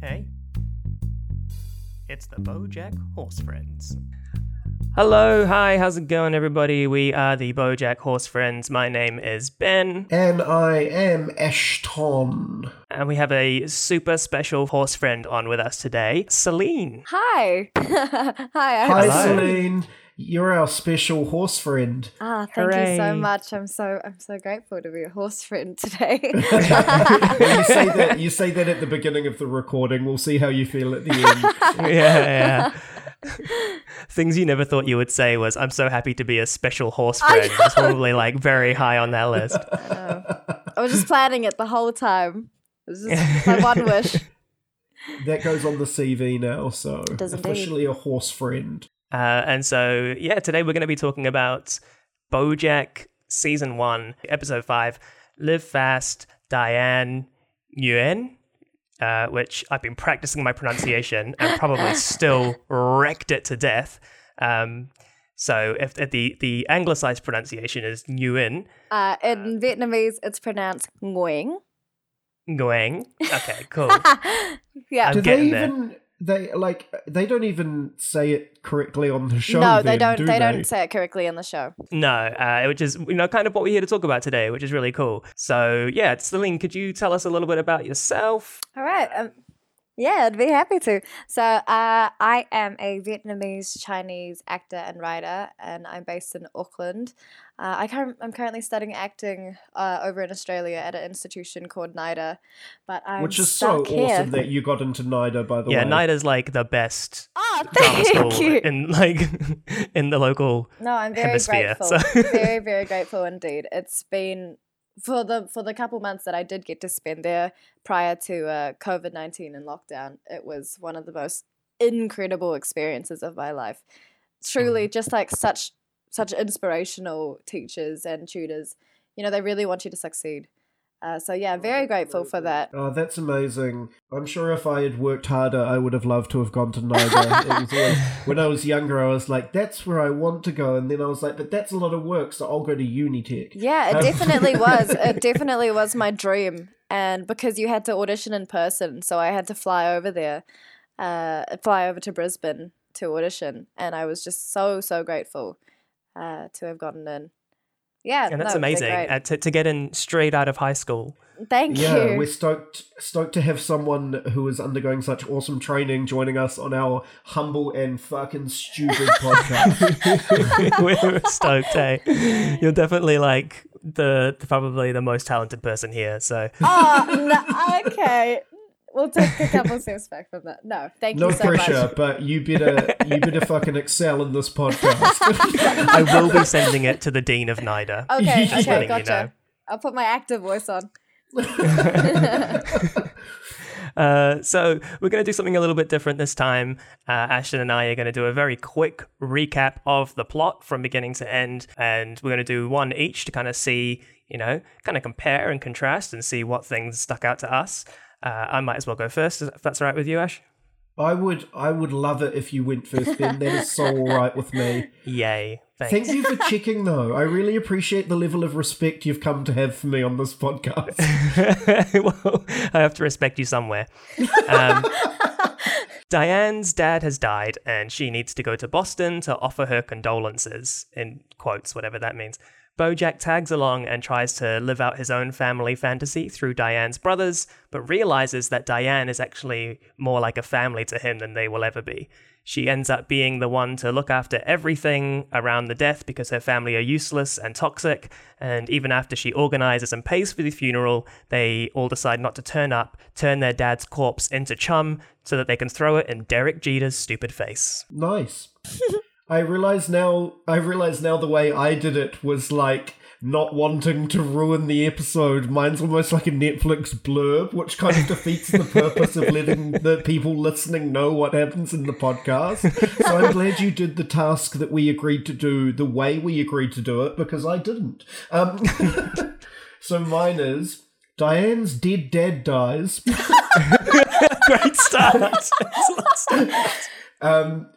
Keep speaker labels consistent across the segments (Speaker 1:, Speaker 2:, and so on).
Speaker 1: Hey, it's the Bojack Horse Friends. Hello, hi, how's it going, everybody? We are the Bojack Horse Friends. My name is Ben,
Speaker 2: And I am Ashton.
Speaker 1: and we have a super special horse friend on with us today, Celine.
Speaker 3: Hi. Hi. I
Speaker 2: Hi,
Speaker 3: was-
Speaker 2: Celine. You're our special horse friend.
Speaker 3: Ah, thank you so much. I'm so I'm so grateful to be a horse friend today.
Speaker 2: you say that you say that at the beginning of the recording. We'll see how you feel at the end.
Speaker 1: yeah, yeah. Things you never thought you would say was, I'm so happy to be a special horse friend. It's probably like very high on that list.
Speaker 3: I was just planning it the whole time. It was just my one wish.
Speaker 2: that goes on the CV now. So
Speaker 3: does indeed.
Speaker 2: officially a horse friend.
Speaker 1: Uh, and so, yeah, today we're going to be talking about Bojack season one, episode five, Live Fast, Diane Nguyen, uh, which I've been practicing my pronunciation and probably still wrecked it to death. Um, so, if, if the the anglicized pronunciation is Nguyen,
Speaker 3: Uh, in Vietnamese, it's pronounced Nguyen.
Speaker 1: Nguyen. Okay, cool.
Speaker 3: yeah.
Speaker 1: I'm
Speaker 2: Do
Speaker 1: getting
Speaker 2: they
Speaker 1: there.
Speaker 2: Even they like they don't even say it correctly on the show?
Speaker 3: no, they don't.
Speaker 2: Do
Speaker 3: they, don't say it correctly in the show.
Speaker 1: No, uh, which is you know kind of what we're here to talk about today, which is really cool. So yeah, Celine, could you tell us a little bit about yourself?
Speaker 3: All right. Um, yeah, I'd be happy to. So, uh, I am a Vietnamese Chinese actor and writer, and I'm based in Auckland. Uh, I cur- I'm currently studying acting uh, over in Australia at an institution called NIDA, but I'm
Speaker 2: Which is so
Speaker 3: here.
Speaker 2: awesome that you got into NIDA, by the
Speaker 1: yeah,
Speaker 2: way.
Speaker 1: Yeah, NIDA's like the best
Speaker 3: Oh,
Speaker 1: drama
Speaker 3: thank
Speaker 1: school
Speaker 3: you.
Speaker 1: in like in the local.
Speaker 3: No, I'm very
Speaker 1: hemisphere,
Speaker 3: grateful.
Speaker 1: so-
Speaker 3: very, very grateful indeed. It's been for the for the couple months that I did get to spend there prior to uh, COVID nineteen and lockdown. It was one of the most incredible experiences of my life. Truly,
Speaker 1: Mm-hmm.
Speaker 3: just like such such inspirational teachers and tutors. You know, they really want you to succeed. Uh, so yeah, very grateful for that.
Speaker 2: Oh, that's amazing. I'm sure if I had worked harder, I would have loved to have gone to NIDA. always, when I was younger, I was like, that's where I want to go. And then I was like, but that's a lot of work, so I'll go to Unitec.
Speaker 3: Yeah, it
Speaker 2: Um,
Speaker 3: definitely was. It definitely was my dream. And because you had to audition in person, so I had to fly over there, uh, fly over to Brisbane to audition. And I was just so, so grateful uh, to have gotten in. Yeah,
Speaker 1: And that's
Speaker 3: no,
Speaker 1: amazing uh, to, to get in straight out of high school.
Speaker 3: Thank
Speaker 2: Yeah,
Speaker 3: you.
Speaker 2: we're stoked stoked to have someone who is undergoing such awesome training joining us on our humble and fucking stupid podcast.
Speaker 1: we're stoked. Hey, you're definitely like the probably the most talented person here. So
Speaker 3: Oh, no, okay. We'll take a couple steps back from that. No, thank
Speaker 2: No
Speaker 3: you so
Speaker 2: pressure,
Speaker 3: much.
Speaker 2: but you better you better fucking excel in this podcast.
Speaker 1: I will be sending it to the dean of NIDA.
Speaker 3: Okay,
Speaker 1: Just
Speaker 3: okay,
Speaker 1: letting you
Speaker 3: gotcha.
Speaker 1: know.
Speaker 3: I'll put my active voice on.
Speaker 1: Uh, so we're going to do something a little bit different this time. Uh, Ashton and I are going to do a very quick recap of the plot from beginning to end, and we're going to do one each to kind of see, you know, kind of compare and contrast and see what things stuck out to us. Uh, I might as well go first, if that's all right with you, Ash.
Speaker 2: I would I would love it if you went first, Ben. That is so alright with me.
Speaker 1: Yay! Thanks.
Speaker 2: Thank you for checking though. I really appreciate the level of respect you've come to have for me on this podcast.
Speaker 1: well, I have to respect you somewhere. Um, Diane's dad has died, and she needs to go to Boston to offer her condolences, in quotes, whatever that means. Bojack tags along and tries to live out his own family fantasy through Diane's brothers, but realizes that Diane is actually more like a family to him than they will ever be. She ends up being the one to look after everything around the death because her family are useless and toxic. And even after she organizes and pays for the funeral, they all decide not to turn up, turn their dad's corpse into chum so that they can throw it in Derek Jeter's stupid face.
Speaker 2: Nice. I realize now I realize now the way I did it was like not wanting to ruin the episode. Mine's almost like a Netflix blurb, which kind of defeats the purpose of letting the people listening know what happens in the podcast. So I'm glad you did the task that we agreed to do the way we agreed to do it because I didn't. Um, so mine is Diane's dead dad dies.
Speaker 1: Great start.
Speaker 2: Um,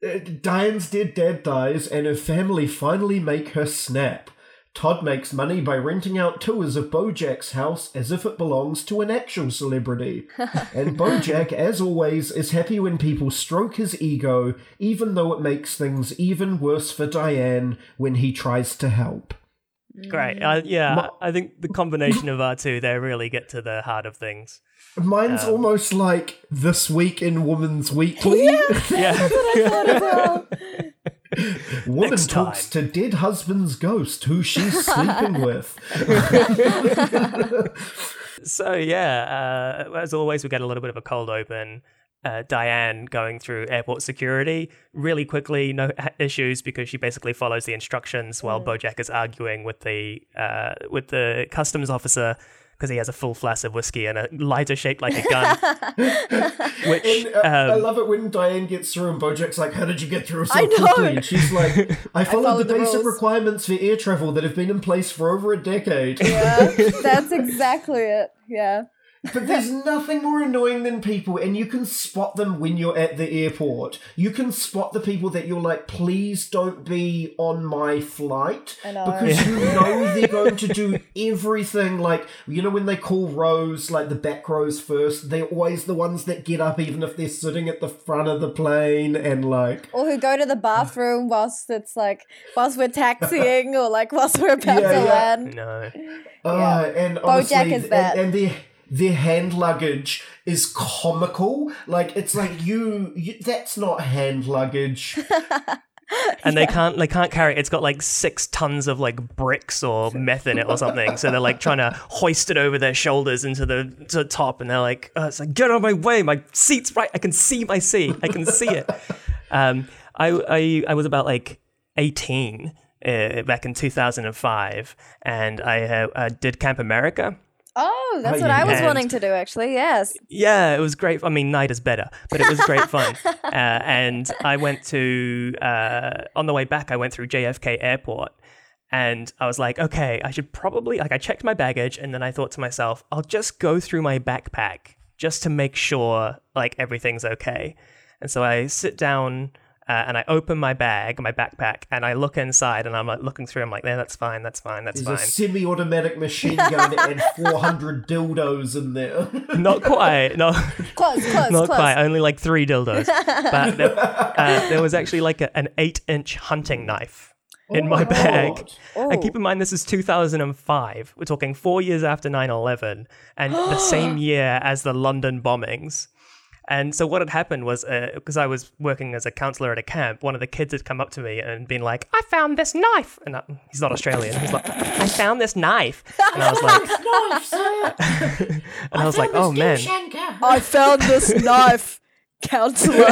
Speaker 2: Diane's dead dad dies, and her family finally make her snap. Todd makes money by renting out tours of Bojack's house as if it belongs to an actual celebrity. and Bojack, as always, is happy when people stroke his ego, even though it makes things even worse for Diane when he tries to help.
Speaker 1: Great. Uh, yeah, I think the combination of our two there really get to the heart of things.
Speaker 2: Mine's almost like This Week in Woman's Weekly.
Speaker 1: Yeah.
Speaker 2: Woman
Speaker 1: Next
Speaker 2: talks to dead husband's ghost who she's sleeping with.
Speaker 1: So yeah, uh, as always, we get a little bit of a cold open. Uh, Diane going through airport security really quickly, no issues because she basically follows the instructions while BoJack is arguing with the uh, with the customs officer because he has a full flask of whiskey and a lighter shaped like a gun. which
Speaker 2: And, uh, I
Speaker 1: um,
Speaker 2: love it when Diane gets through and Bojack's like, How did you get through so
Speaker 3: I know.
Speaker 2: quickly? And she's like, I followed,
Speaker 3: followed
Speaker 2: the
Speaker 3: the
Speaker 2: basic
Speaker 3: rules."
Speaker 2: requirements for air travel that have been in place for over a decade.
Speaker 3: Yeah, that's exactly it. Yeah.
Speaker 2: But there's nothing more annoying than people, and you can spot them when you're at the airport. You can spot the people that you're like, please don't be on my flight.
Speaker 3: I know.
Speaker 2: Because you know they're going to do everything. Like, you know, when they call rows, like the back rows first, they're always the ones that get up, even if they're sitting at the front of the plane, and like,
Speaker 3: Or who go to the bathroom whilst it's like whilst we're taxiing or like whilst we're about
Speaker 2: Yeah,
Speaker 3: to
Speaker 2: yeah.
Speaker 3: land.
Speaker 1: no.
Speaker 2: Ah, and honestly,
Speaker 3: is that.
Speaker 2: And, and their their hand luggage is comical. Like it's like you, you that's not hand luggage.
Speaker 1: and they can't they can't carry it. It's got like six tons of like bricks or meth in it or something. So they're like trying to hoist it over their shoulders into the to the top, and they're like, oh, "It's like get out of my way! My seat's right. I can see my seat. I can see it." Um, I I I was about like eighteen uh, back in two thousand and five, and I uh, uh, did Camp America.
Speaker 3: Oh, that's what I was
Speaker 1: yeah.
Speaker 3: wanting to do actually. Yes.
Speaker 1: Yeah, it was great. I mean, night is better, but it was great fun. Uh, and I went to uh, on the way back. I went through JFK Airport, and I was like, okay, I should probably like. I checked my baggage, and then I thought to myself, I'll just go through my backpack just to make sure like everything's okay. And so I sit down. Uh, and I open my bag, my backpack, and I look inside, and I'm like looking through. I'm like, "Yeah, that's fine, that's fine, that's
Speaker 2: There's a
Speaker 1: fine."
Speaker 2: semi-automatic machine gun and 400 dildos in there.
Speaker 1: Not quite, no.
Speaker 3: Close, close,
Speaker 1: Not
Speaker 3: close.
Speaker 1: quite, only like three dildos. but there, uh, there was actually like a, an eight inch hunting knife in
Speaker 2: Oh
Speaker 1: my
Speaker 2: my
Speaker 1: bag.
Speaker 3: Oh.
Speaker 1: And keep in mind, this is 2005. We're talking four years after 9 11 and the same year as the London bombings. And so what had happened was, because I was working as a counselor at a camp, one of the kids had come up to me and been like, "I found this knife," and I, he's not Australian. He's like, "I found this knife," and I was like, and I was like, "Oh man."
Speaker 3: I found this knife, counselor.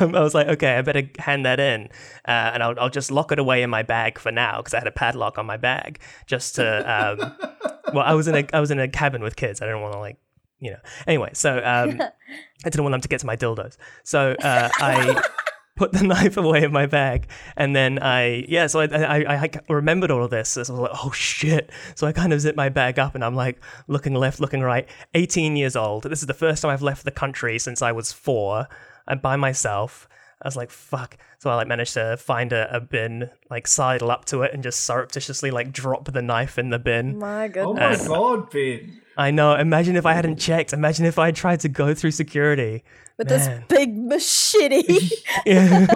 Speaker 1: um, I was like, okay, I better hand that in, uh, and I'll, I'll just lock it away in my bag for now because I had a padlock on my bag just to. Um, well, I was in a I was in a cabin with kids. I didn't want to like, you know. Anyway, so um, I didn't want them to get to my dildos, so uh, I. Put the knife away in my bag, and then I yeah. So I I, I remembered all of this. So I was like, oh shit. So I kind of zip my bag up, and I'm like looking left, looking right. 18 years old. This is the first time I've left the country since I was four. I'm by myself. I was like, fuck. So I like managed to find a, a bin, like sidle up to it and just surreptitiously like drop the knife in the bin.
Speaker 3: My goodness.
Speaker 2: Oh my god, Ben.
Speaker 1: I know. Imagine if I hadn't checked. Imagine if I had tried to go through security.
Speaker 3: With
Speaker 1: Man.
Speaker 3: this big machete.
Speaker 1: Yeah.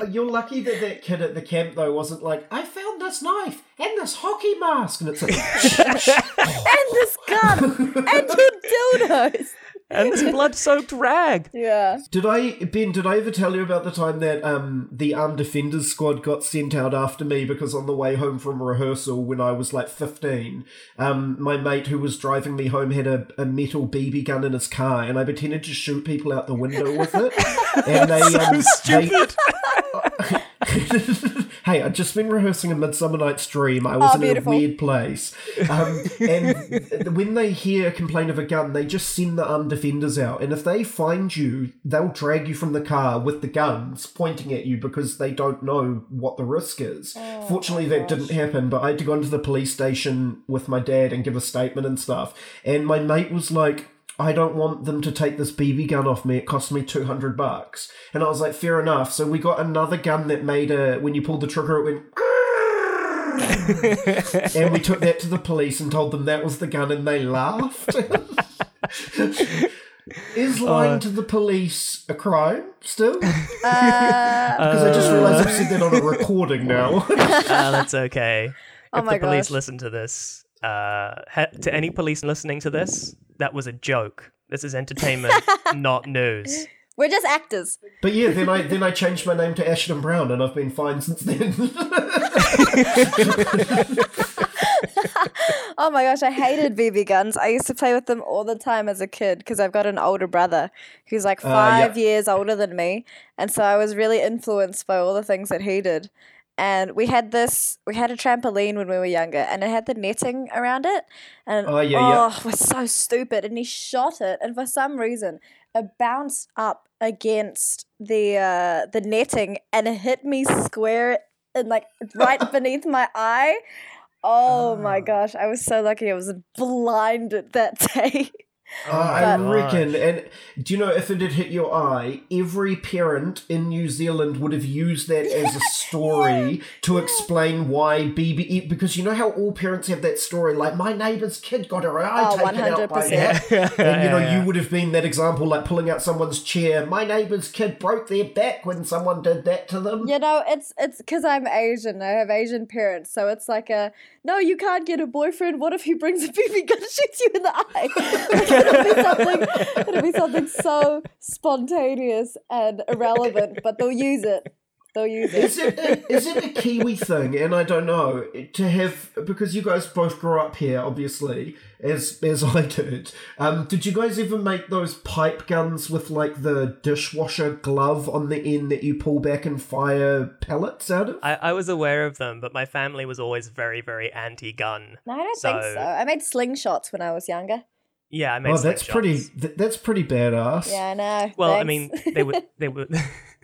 Speaker 2: Uh, you're lucky that that kid at the camp though wasn't like, I found this knife and this hockey mask, and it's like,
Speaker 3: and this gun. and your dildos.
Speaker 1: And this blood-soaked rag.
Speaker 3: Yeah.
Speaker 2: Did I, Ben? Did I ever tell you about the time that um the armed defenders squad got sent out after me because on the way home from rehearsal when I was like fifteen, um my mate who was driving me home had a, a metal BB gun in his car and I pretended to shoot people out the window with it, and they um
Speaker 1: Stupid.
Speaker 2: they, hey, I'd just been rehearsing a Midsummer Night's Dream. I was
Speaker 3: Oh,
Speaker 2: in
Speaker 3: beautiful.
Speaker 2: a weird place. Um, and when they hear a complaint of a gun, they just send the armed defenders out. And if they find you, they'll drag you from the car with the guns pointing at you because they don't know what the risk is.
Speaker 3: Oh,
Speaker 2: Fortunately, that didn't happen, but I had to go into the police station with my dad and give a statement and stuff. And my mate was like, I don't want them to take this BB gun off me. It cost me 200 bucks. And I was like, fair enough. So we got another gun that made a, when you pulled the trigger, it went. and we took that to the police and told them that was the gun, and they laughed. Is lying
Speaker 1: Uh,
Speaker 2: to the police a crime still?
Speaker 3: Uh,
Speaker 2: Because I just realised I've said that on a recording now.
Speaker 1: Ah, that's okay.
Speaker 3: Oh
Speaker 1: if
Speaker 3: my
Speaker 1: the police
Speaker 3: gosh.
Speaker 1: listen to this, uh, ha- to any police listening to this, that was a joke. This is entertainment, not news.
Speaker 3: we're just actors.
Speaker 2: but yeah, then I then I changed my name to Ashton Brown, and I've been fine since then.
Speaker 3: Oh my gosh, I hated BB guns. I used to play with them all the time as a kid because I've got an older brother who's like
Speaker 2: Uh, yeah.
Speaker 3: five years older than me. And so I was really influenced by all the things that he did. And we had this, we had a trampoline when we were younger and it had the netting around it. And
Speaker 2: Oh, yeah, yeah.
Speaker 3: oh, it was so stupid. And he shot it. And for some reason, it bounced up against the uh, the netting and it hit me square and like right beneath my eye. Oh my
Speaker 2: Ah.
Speaker 3: gosh, I was so lucky I was blinded that day.
Speaker 2: Uh, I reckon, and do you know if it had hit your eye, every parent in New Zealand would have used that as a story to explain why BB. Because you know how all parents have that story, like my neighbour's kid got her eye
Speaker 3: Oh,
Speaker 2: taken out by
Speaker 3: 100%.
Speaker 2: that. And you know, you would have been that example, like pulling out someone's chair. My neighbour's kid broke their back when someone did that to them.
Speaker 3: You know, it's it's because I'm Asian. I have Asian parents, so it's like a no, you can't get a boyfriend. What if he brings a BB gun and shoots you in the eye? Like, it'll be something. It'll be something so spontaneous and irrelevant, but they'll use it. They'll use
Speaker 2: Is
Speaker 3: it.
Speaker 2: it is it a Kiwi thing? And I don't know to have because you guys both grew up here, obviously, as as I did. Um, did you guys ever make those pipe guns with like the dishwasher glove on the end that you pull back and fire pellets out of?
Speaker 1: I, I was aware of them, but my family was always very, very anti-gun.
Speaker 3: No, I don't think
Speaker 1: So-
Speaker 3: so. I made slingshots when I was younger.
Speaker 1: Yeah, I made.
Speaker 2: Oh, that's
Speaker 1: slingshots.
Speaker 2: pretty. Th- that's pretty badass.
Speaker 3: Yeah, I know.
Speaker 1: Well, I mean, they were they were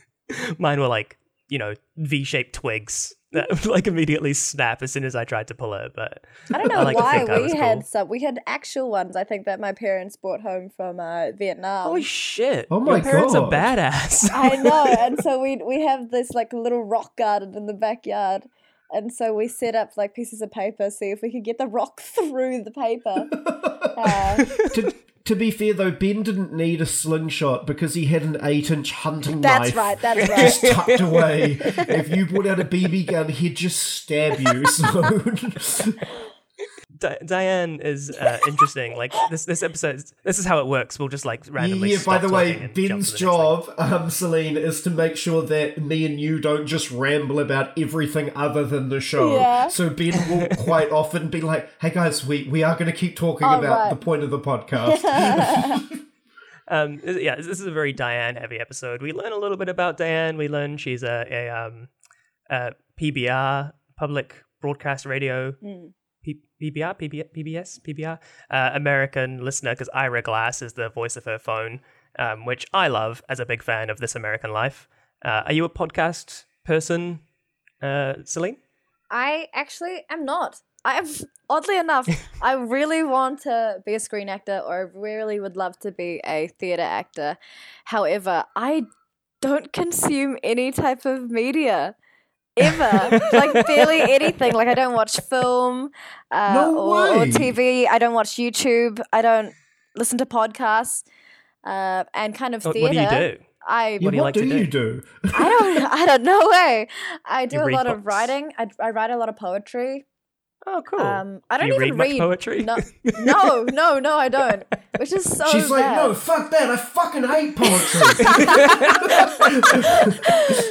Speaker 1: mine were like you know V-shaped twigs that would like immediately snap as soon as I tried to pull it. But
Speaker 3: I don't know
Speaker 1: I like
Speaker 3: why we
Speaker 1: was
Speaker 3: had
Speaker 1: cool.
Speaker 3: some. We had actual ones. I think that my parents brought home from uh, Vietnam.
Speaker 1: holy shit!
Speaker 2: Oh my
Speaker 1: Your parents
Speaker 2: God.
Speaker 1: are badass.
Speaker 3: I know, and so we we have this like little rock garden in the backyard, and so we set up like pieces of paper, see if we could get the rock through the paper. Uh,
Speaker 2: to, to be fair though, Ben didn't need a slingshot because he had an eight-inch hunting
Speaker 3: that's
Speaker 2: knife.
Speaker 3: right. That's right.
Speaker 2: just tucked away. if you brought out a BB gun, he'd just stab you. So
Speaker 1: Di- Diane is uh, interesting. Like this this episode, this is how it works. We'll just like randomly.
Speaker 2: yeah. By the way,
Speaker 1: talking and jump to
Speaker 2: Ben's
Speaker 1: the
Speaker 2: job, um, Celine, is to make sure that me and you don't just ramble about everything other than the show.
Speaker 3: Yeah.
Speaker 2: So Ben will quite often be like, "Hey guys, we we are going to keep talking
Speaker 3: Oh,
Speaker 2: about
Speaker 3: right.
Speaker 2: the point of the podcast."
Speaker 1: Um, yeah, this is a very Diane heavy episode. We learn a little bit about Diane. We learn she's a, a um, a PBR, public broadcast radio,
Speaker 3: Mm.
Speaker 1: PBR, PB- PBS, PBR, uh, American listener because Ira Glass is the voice of her phone, um, which I love as a big fan of This American Life. Uh, are you a podcast person, uh, Celine?
Speaker 3: I actually am not. I am oddly enough, I really want to be a screen actor, or I really would love to be a theater actor. However, I don't consume any type of media ever, like barely anything. Like I don't watch film uh,
Speaker 2: No
Speaker 3: or, or. TV. I don't watch YouTube. I don't listen to podcasts. Uh, and kind of theater.
Speaker 1: what do you do?
Speaker 3: I
Speaker 2: Yeah,
Speaker 1: What do you
Speaker 2: what
Speaker 1: like
Speaker 2: do
Speaker 1: to do?
Speaker 2: you do?
Speaker 3: I don't I don't know way. I do
Speaker 1: You
Speaker 3: a
Speaker 1: read
Speaker 3: lot of writing. I, I write a lot of poetry.
Speaker 1: Oh, cool.
Speaker 3: Um, I
Speaker 1: do
Speaker 3: don't
Speaker 1: you
Speaker 3: even
Speaker 1: read much poetry?
Speaker 3: No, no, no, no, I don't. Which is so
Speaker 2: She's like, no, fuck that. I fucking hate poetry.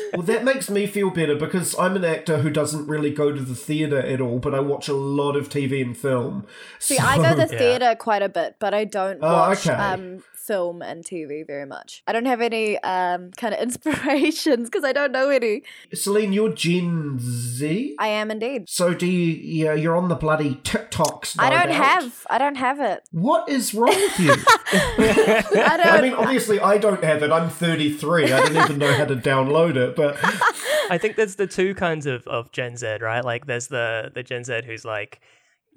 Speaker 2: well, that makes me feel better because I'm an actor who doesn't really go to the theatre at all, but I watch a lot of TV and film.
Speaker 3: See, I go to
Speaker 1: Yeah.
Speaker 3: theater quite a bit, but I don't
Speaker 2: Oh,
Speaker 3: watch
Speaker 2: okay.
Speaker 3: um, film and TV very much. I don't have any um, kind of inspirations because I don't know any.
Speaker 2: Celine, you're Gen Z?
Speaker 3: I am indeed.
Speaker 2: So do you, yeah, you're on the bloody TikToks.
Speaker 3: I don't
Speaker 2: doubt.
Speaker 3: have. I don't have it.
Speaker 2: What is wrong with you?
Speaker 3: I don't.
Speaker 2: I mean, obviously, I don't have it. I'm 33. I don't even know how to download it. But
Speaker 1: I think there's the two kinds of, of Gen Z, right? Like there's the the Gen Z who's like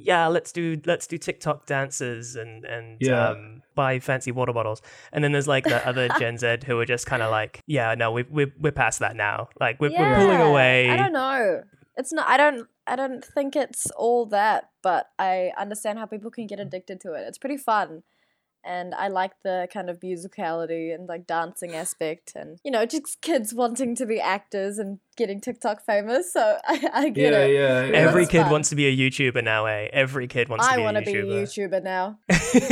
Speaker 1: yeah, let's do let's do TikTok dances and and
Speaker 2: Yeah.
Speaker 1: um, buy fancy water bottles. And then there's like the other Gen Z who are just kind of like, yeah, no, we we're we're past that now. Like we're, we're pulling away.
Speaker 3: I don't know. It's not. I don't. I don't think it's all that, but I understand how people can get addicted to it. It's pretty fun, and I like the kind of musicality and like dancing aspect, and you know, just kids wanting to be actors and getting TikTok famous. So I, I get
Speaker 2: yeah,
Speaker 3: it.
Speaker 2: yeah, yeah.
Speaker 1: Every kid
Speaker 3: fun.
Speaker 1: wants to be a YouTuber now, eh? Every kid wants to be a YouTuber.
Speaker 3: I want to be a
Speaker 1: YouTuber.
Speaker 3: YouTuber now.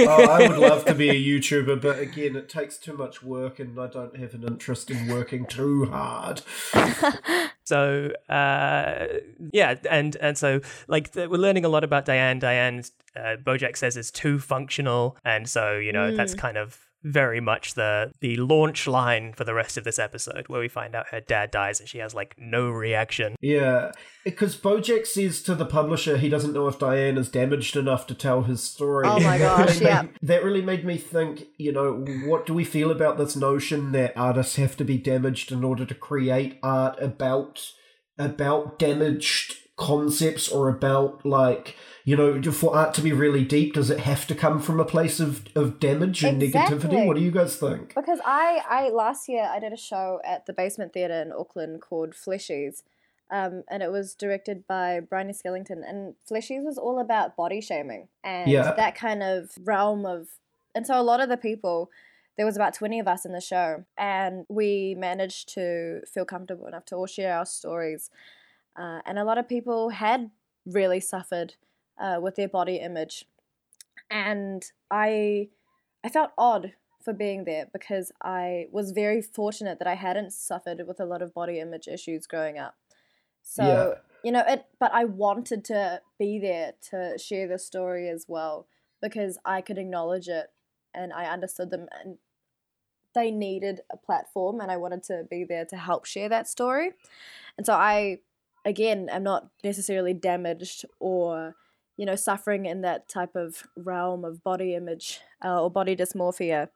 Speaker 2: oh, I would love to be a YouTuber, but again, it takes too much work, and I don't have an interest in working too hard.
Speaker 1: So uh, yeah, and and so like th- we're learning a lot about Diane. Diane, uh, BoJack says is too functional, and so you know that's kind of very much the the launch line for the rest of this episode, where we find out her dad dies and she has like no reaction.
Speaker 2: Yeah, because Bojack says to the publisher he doesn't know if Diane is damaged enough to tell his story.
Speaker 3: Oh my gosh, yeah.
Speaker 2: made- that really made me think. You know, what do we feel about this notion that artists have to be damaged in order to create art about about damaged concepts or about like you know for art to be really deep does it have to come from a place of, of damage and
Speaker 3: Exactly.
Speaker 2: negativity what do you guys think
Speaker 3: Because I, I last year I did a show at the Basement Theatre in Auckland called Fleshies, um, and it was directed by Bryony Skellington. And Fleshies was all about body shaming and
Speaker 2: Yeah.
Speaker 3: that kind of realm of. And so a lot of the people, there was about twenty of us in the show, and we managed to feel comfortable enough to all share our stories. Uh, and a lot of people had really suffered uh, with their body image, and I, I felt odd for being there because I was very fortunate that I hadn't suffered with a lot of body image issues growing up. So,
Speaker 2: Yeah.
Speaker 3: you know, it but I wanted to be there to share the story as well because I could acknowledge it and I understood them and they needed a platform and I wanted to be there to help share that story. And so I again am not necessarily damaged or you know suffering in that type of realm of body image uh, or body dysmorphia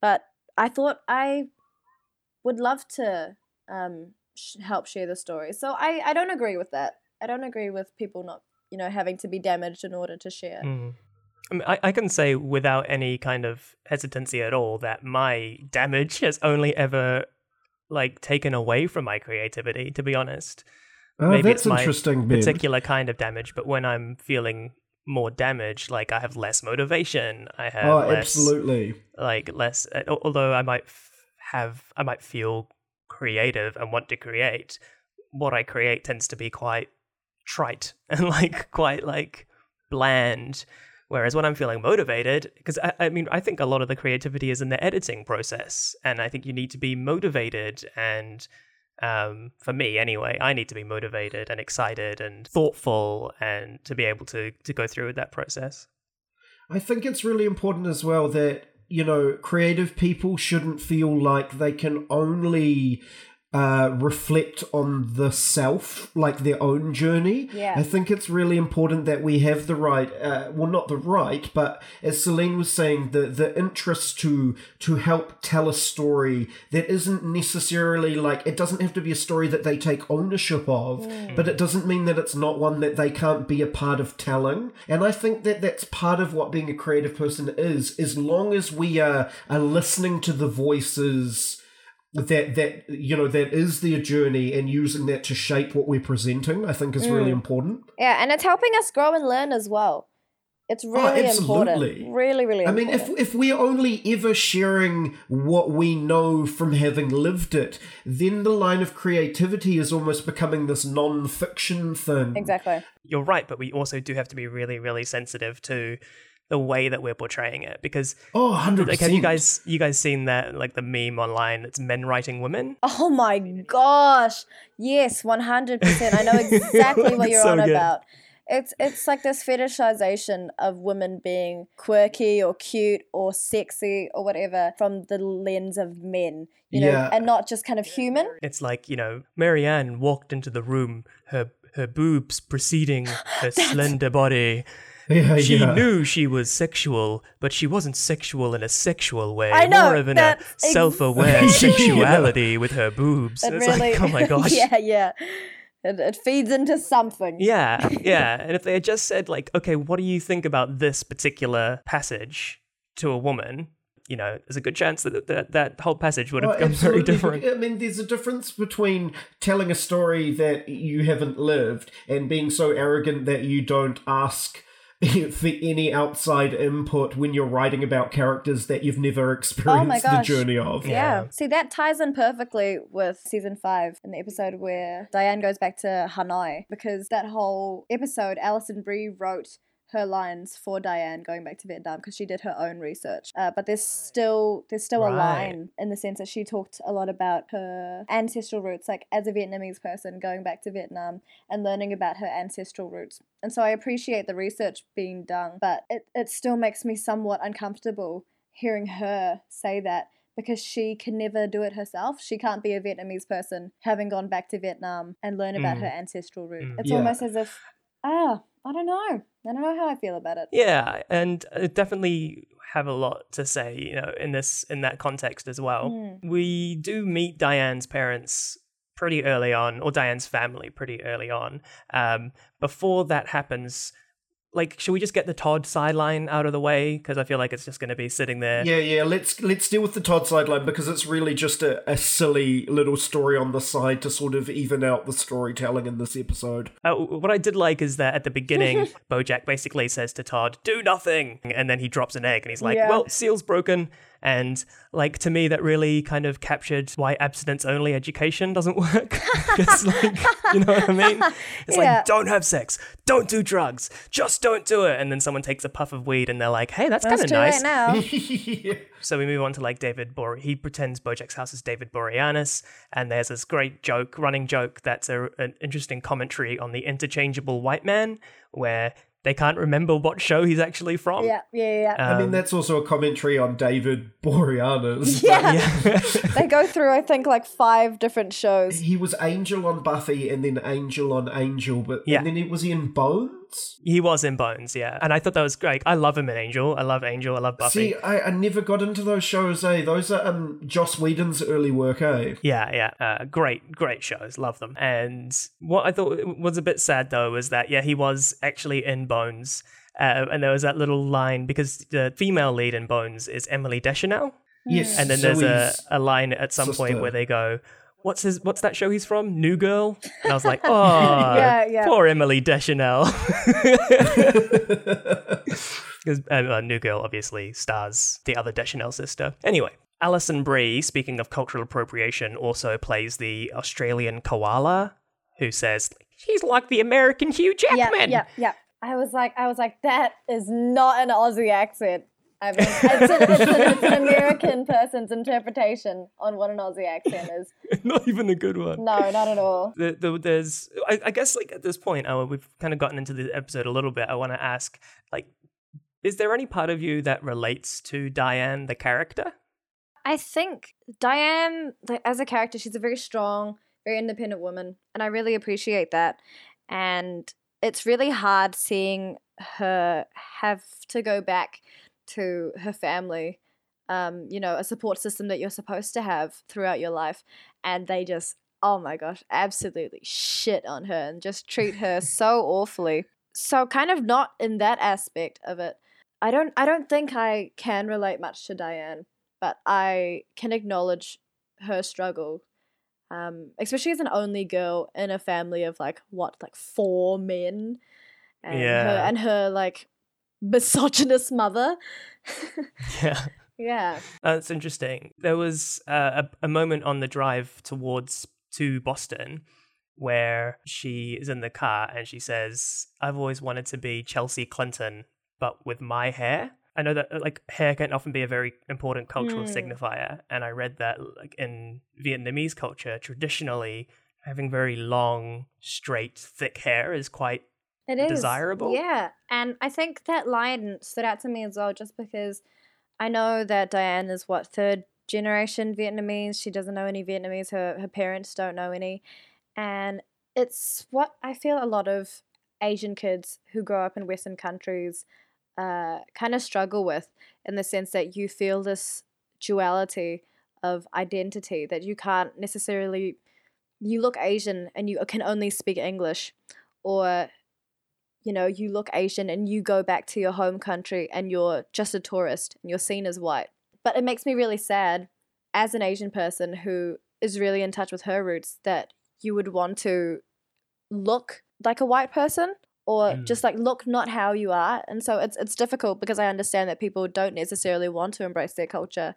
Speaker 3: but i thought i would love to um, sh- help share the story so I, I don't agree with that i don't agree with people not you know having to be damaged in order to share
Speaker 1: Mm. I, mean, I, I can say without any kind of hesitancy at all that my damage has only ever like taken away from my creativity. To be honest,
Speaker 2: oh
Speaker 1: Maybe
Speaker 2: that's
Speaker 1: it's my
Speaker 2: interesting Ben.
Speaker 1: particular kind of damage. But when I'm feeling more damaged, like I have less motivation, I have
Speaker 2: oh
Speaker 1: less,
Speaker 2: absolutely
Speaker 1: like less. uh, Although I might f- have, I might feel creative and want to create. What I create tends to be quite trite and like quite like bland. Whereas when I'm feeling motivated, because I, I mean, I think a lot of the creativity is in the editing process, and I think you need to be motivated. And um, for me, anyway, I need to be motivated and excited and thoughtful, and to be able to to go through with that process.
Speaker 2: I think it's really important as well that, you know, creative people shouldn't feel like they can only uh, reflect on the self, like their own journey.
Speaker 3: Yeah.
Speaker 2: I think it's really important that we have the right, uh, well, not the right, but as Celine was saying, the, the interest to to help tell a story that isn't necessarily like, it doesn't have to be a story that they take ownership of, but it doesn't mean that it's not one that they can't be a part of telling. And I think that that's part of what being a creative person is, as long as we are, are listening to the voices that that you know that is their journey and using that to shape what we're presenting i think is really mm. important.
Speaker 3: Yeah and it's helping us grow and learn as well. It's oh, really
Speaker 2: absolutely.
Speaker 3: important really really
Speaker 2: i mean
Speaker 3: important.
Speaker 2: if if we're only ever sharing what we know from having lived it then the line of creativity is almost becoming this non-fiction thing.
Speaker 3: Exactly.
Speaker 1: You're right, but we also do have to be really, really sensitive to the way that we're portraying it because
Speaker 2: oh 100%
Speaker 1: like have you guys you guys seen that like the meme online it's men writing women
Speaker 3: Oh my gosh. Yes, 100%. I know exactly what you're
Speaker 1: so
Speaker 3: on
Speaker 1: good.
Speaker 3: about. It's it's like this fetishization of women being quirky or cute or sexy or whatever from the lens of men, you know,
Speaker 2: Yeah.
Speaker 3: and not just kind of human.
Speaker 1: it's like you know marianne walked into the room her her boobs preceding her slender body
Speaker 2: yeah,
Speaker 1: she
Speaker 2: yeah.
Speaker 1: knew she was sexual but she wasn't sexual in a sexual way
Speaker 3: I know,
Speaker 1: more of in a self-aware
Speaker 2: exactly-
Speaker 1: sexuality with her boobs
Speaker 3: It
Speaker 1: it's
Speaker 3: really,
Speaker 1: like oh my gosh
Speaker 3: yeah, yeah. It, it feeds into something.
Speaker 1: Yeah, yeah. and if they had just said, like, okay, what do you think about this particular passage to a woman? You know, there's a good chance that that, that whole passage would have
Speaker 2: Oh,
Speaker 1: become very different.
Speaker 2: I mean, there's a difference between telling a story that you haven't lived and being so arrogant that you don't ask for any outside input when you're writing about characters that you've never oh experienced the
Speaker 3: Oh gosh.
Speaker 2: journey of.
Speaker 3: Yeah.
Speaker 1: Yeah.
Speaker 3: See, that ties in perfectly with season five in the episode where Diane goes back to Hanoi because that whole episode, Alison Brie wrote her lines for Diane going back to Vietnam because she did her own research. Uh, but there's still there's still a line in the sense that she talked a lot about her ancestral roots, like as a Vietnamese person going back to Vietnam and learning about her ancestral roots. And so I appreciate the research being done, but it, it still makes me somewhat uncomfortable hearing her say that because she can never do it herself. She can't be a Vietnamese person having gone back to Vietnam and learn about
Speaker 1: Mm.
Speaker 3: her ancestral root.
Speaker 1: Mm.
Speaker 3: It's
Speaker 2: Yeah.
Speaker 3: almost as if, ah, I don't know. I don't know how I feel about it.
Speaker 1: Yeah, and I definitely have a lot to say, you know, in this in that context as well.
Speaker 3: Mm.
Speaker 1: We do meet Diane's parents pretty early on, or Diane's family pretty early on. Um, before that happens, like, should we just get the Todd sideline out of the way? Because I feel like it's just going to be sitting there.
Speaker 2: Yeah, yeah. Let's let's deal with the Todd sideline because it's really just a, a silly little story on the side to sort of even out the storytelling in this episode.
Speaker 1: Uh, what I did like is that at the beginning, Bojack basically says to Todd, "Do nothing," and then he drops an egg, and he's like,
Speaker 3: Yeah.
Speaker 1: "Well, seal's broken." And like to me, that really kind of captured why abstinence-only education doesn't work. it's like, you know what I mean? It's
Speaker 3: Yeah.
Speaker 1: like, don't have sex, don't do drugs, just don't do it. And then someone takes a puff of weed, and they're like, "Hey, that's,
Speaker 3: That's
Speaker 1: kind of nice."
Speaker 3: late now.
Speaker 2: yeah.
Speaker 1: So we move on to like David Bor. He pretends Bojack's house is David Boreanaz, and there's this great joke, running joke that's a, an interesting commentary on the interchangeable white man, where they can't remember what show he's actually from.
Speaker 3: yeah, yeah, yeah.
Speaker 2: I mean,
Speaker 1: Um,
Speaker 2: that's also a commentary on David Boreanaz.
Speaker 3: yeah.
Speaker 1: yeah.
Speaker 3: they go through, I think, like five different shows.
Speaker 2: He was Angel on Buffy and then Angel on Angel, but
Speaker 1: Yeah.
Speaker 2: and then he was he in Bones?
Speaker 1: He was in Bones, yeah, and I thought that was great. I love him in Angel. I love Angel. I love Buffy.
Speaker 2: See, I, I never got into those shows, eh? Those are um Joss Whedon's early work, eh?
Speaker 1: Yeah, yeah. Uh, great, great shows. Love them. And what I thought was a bit sad, though, was that, yeah, he was actually in Bones. Uh, and there was that little line because the female lead in Bones is Emily Deschanel.
Speaker 2: Yes.
Speaker 1: And then there's a, a line at some point where they go, What's his? What's that show he's from? New Girl. And I was like, oh,
Speaker 3: Yeah, yeah.
Speaker 1: poor Emily Deschanel. Because uh, uh, New Girl obviously stars the other Deschanel sister. Anyway, Alison Brie, speaking of cultural appropriation, also plays the Australian koala, who says she's like the American Hugh
Speaker 3: Yeah,
Speaker 1: Jackman.
Speaker 3: yeah, yeah. I was like, I was like, that is not an Aussie accent. I mean, it's an, it's, an, it's an American person's interpretation on what an Aussie accent is.
Speaker 1: Not even a good one.
Speaker 3: No, not at all.
Speaker 1: the, the, there's I, I guess like at this point uh, we've kind of gotten into the episode a little bit i want to ask like is there any part of you that relates to diane the character
Speaker 3: I think Diane, as a character, she's a very strong, very independent woman, and I really appreciate that. And it's really hard seeing her have to go back to her family, um, you know, a support system that you're supposed to have throughout your life, and they just, oh my gosh, absolutely shit on her and just treat her so awfully. So kind of not in that aspect of it. I don't I don't think I can relate much to Diane but I can acknowledge her struggle, um, especially as an only girl in a family of like what, like four men, and her
Speaker 1: Yeah.
Speaker 3: and her like misogynist mother.
Speaker 1: yeah
Speaker 3: yeah,
Speaker 1: that's interesting there was uh, a, a moment on the drive towards to boston where she is in the car and she says i've always wanted to be chelsea clinton but with my hair I know that uh, like hair can often be a very important cultural
Speaker 3: Mm.
Speaker 1: signifier, and I read that like in Vietnamese culture, traditionally having very long, straight, thick hair is quite
Speaker 3: it is
Speaker 1: desirable.
Speaker 3: Yeah, and I think that line stood out to me as well, just because I know that Diane is what third generation Vietnamese. She doesn't know any Vietnamese. Her her parents don't know any, and it's what I feel a lot of Asian kids who grow up in Western countries uh, kind of struggle with, in the sense that you feel this duality of identity that you can't necessarily you look Asian and you can only speak English, or you know, you look Asian and you go back to your home country and you're just a tourist and you're seen as white. But it makes me really sad as an Asian person who is really in touch with her roots that you would want to look like a white person or
Speaker 1: Mm.
Speaker 3: just like look not how you are. And so it's it's difficult because I understand that people don't necessarily want to embrace their culture.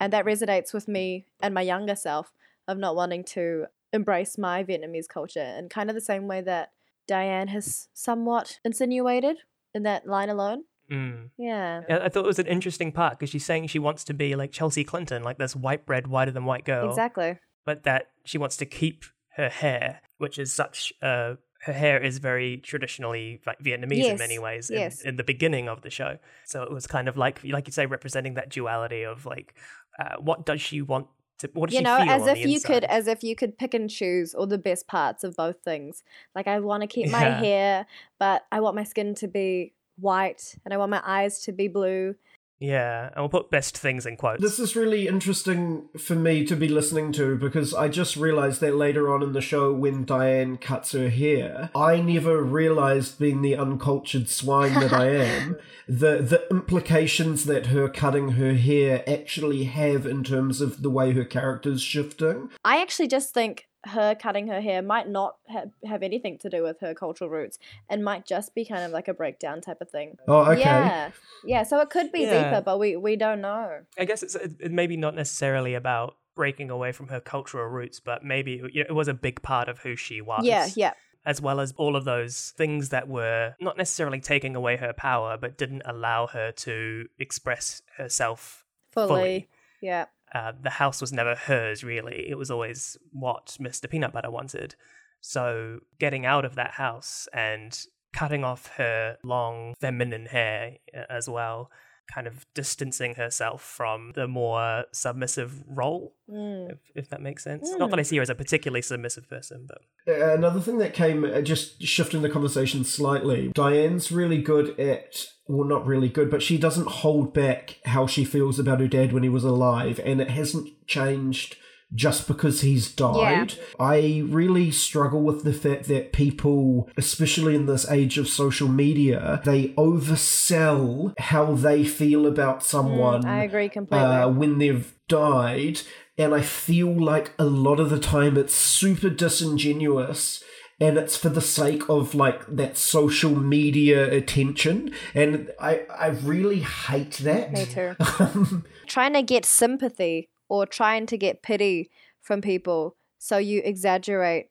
Speaker 3: And that resonates with me and my younger self of not wanting to embrace my Vietnamese culture in kind of the same way that Diane has somewhat insinuated in that line alone.
Speaker 1: Mm.
Speaker 3: Yeah.
Speaker 1: I thought it was an interesting part because she's saying she wants to be like Chelsea Clinton, like this white bread, whiter than white girl.
Speaker 3: Exactly.
Speaker 1: But that she wants to keep her hair, which is such uh her hair is very traditionally like Vietnamese in many ways
Speaker 3: yes.
Speaker 1: in, in the beginning of the show. So it was kind of like like you say, representing that duality of like uh, what does she want to what
Speaker 3: you know as if you could as if you could pick and choose all the best parts of both things. Like i want to keep my hair but i want my skin to be white and i want my eyes to be blue
Speaker 1: Yeah, and we'll put best things in quotes.
Speaker 2: This is really interesting for me to be listening to because I just realized that later on in the show, when Diane cuts her hair, I never realized, being the uncultured swine that I am, the the implications that her cutting her hair actually have in terms of the way her character's shifting.
Speaker 3: i actually just think her cutting her hair might not ha- have anything to do with her cultural roots and might just be kind of like a breakdown type of thing
Speaker 2: Oh, okay.
Speaker 3: yeah yeah so it could be
Speaker 1: Yeah.
Speaker 3: deeper but we we don't know
Speaker 1: I guess it's it, it maybe not necessarily about breaking away from her cultural roots, but maybe you know, it was a big part of who she was.
Speaker 3: yeah yeah
Speaker 1: as well as all of those things that were not necessarily taking away her power, but didn't allow her to express herself
Speaker 3: fully,
Speaker 1: fully.
Speaker 3: yeah
Speaker 1: Uh, the house was never hers, really. It was always what Mr. Peanut Butter wanted. So getting out of that house and cutting off her long feminine hair uh, as well, kind of distancing herself from the more submissive role,
Speaker 3: Mm.
Speaker 1: if, if that makes sense. Not that I see her as a particularly submissive person, but
Speaker 2: Uh, Another thing that came, uh, just shifting the conversation slightly, Diane's really good at, well, not really good, but she doesn't hold back how she feels about her dad when he was alive, and it hasn't changed just because he's died. I really struggle with the fact that people, especially in this age of social media, they oversell how they feel about someone
Speaker 3: Mm, i agree completely
Speaker 2: uh, when they've died, and I feel like a lot of the time it's super disingenuous. And it's for the sake of like that social media attention, and I I really hate that.
Speaker 3: Me too.
Speaker 2: Um,
Speaker 3: trying to get sympathy or trying to get pity from people so you exaggerate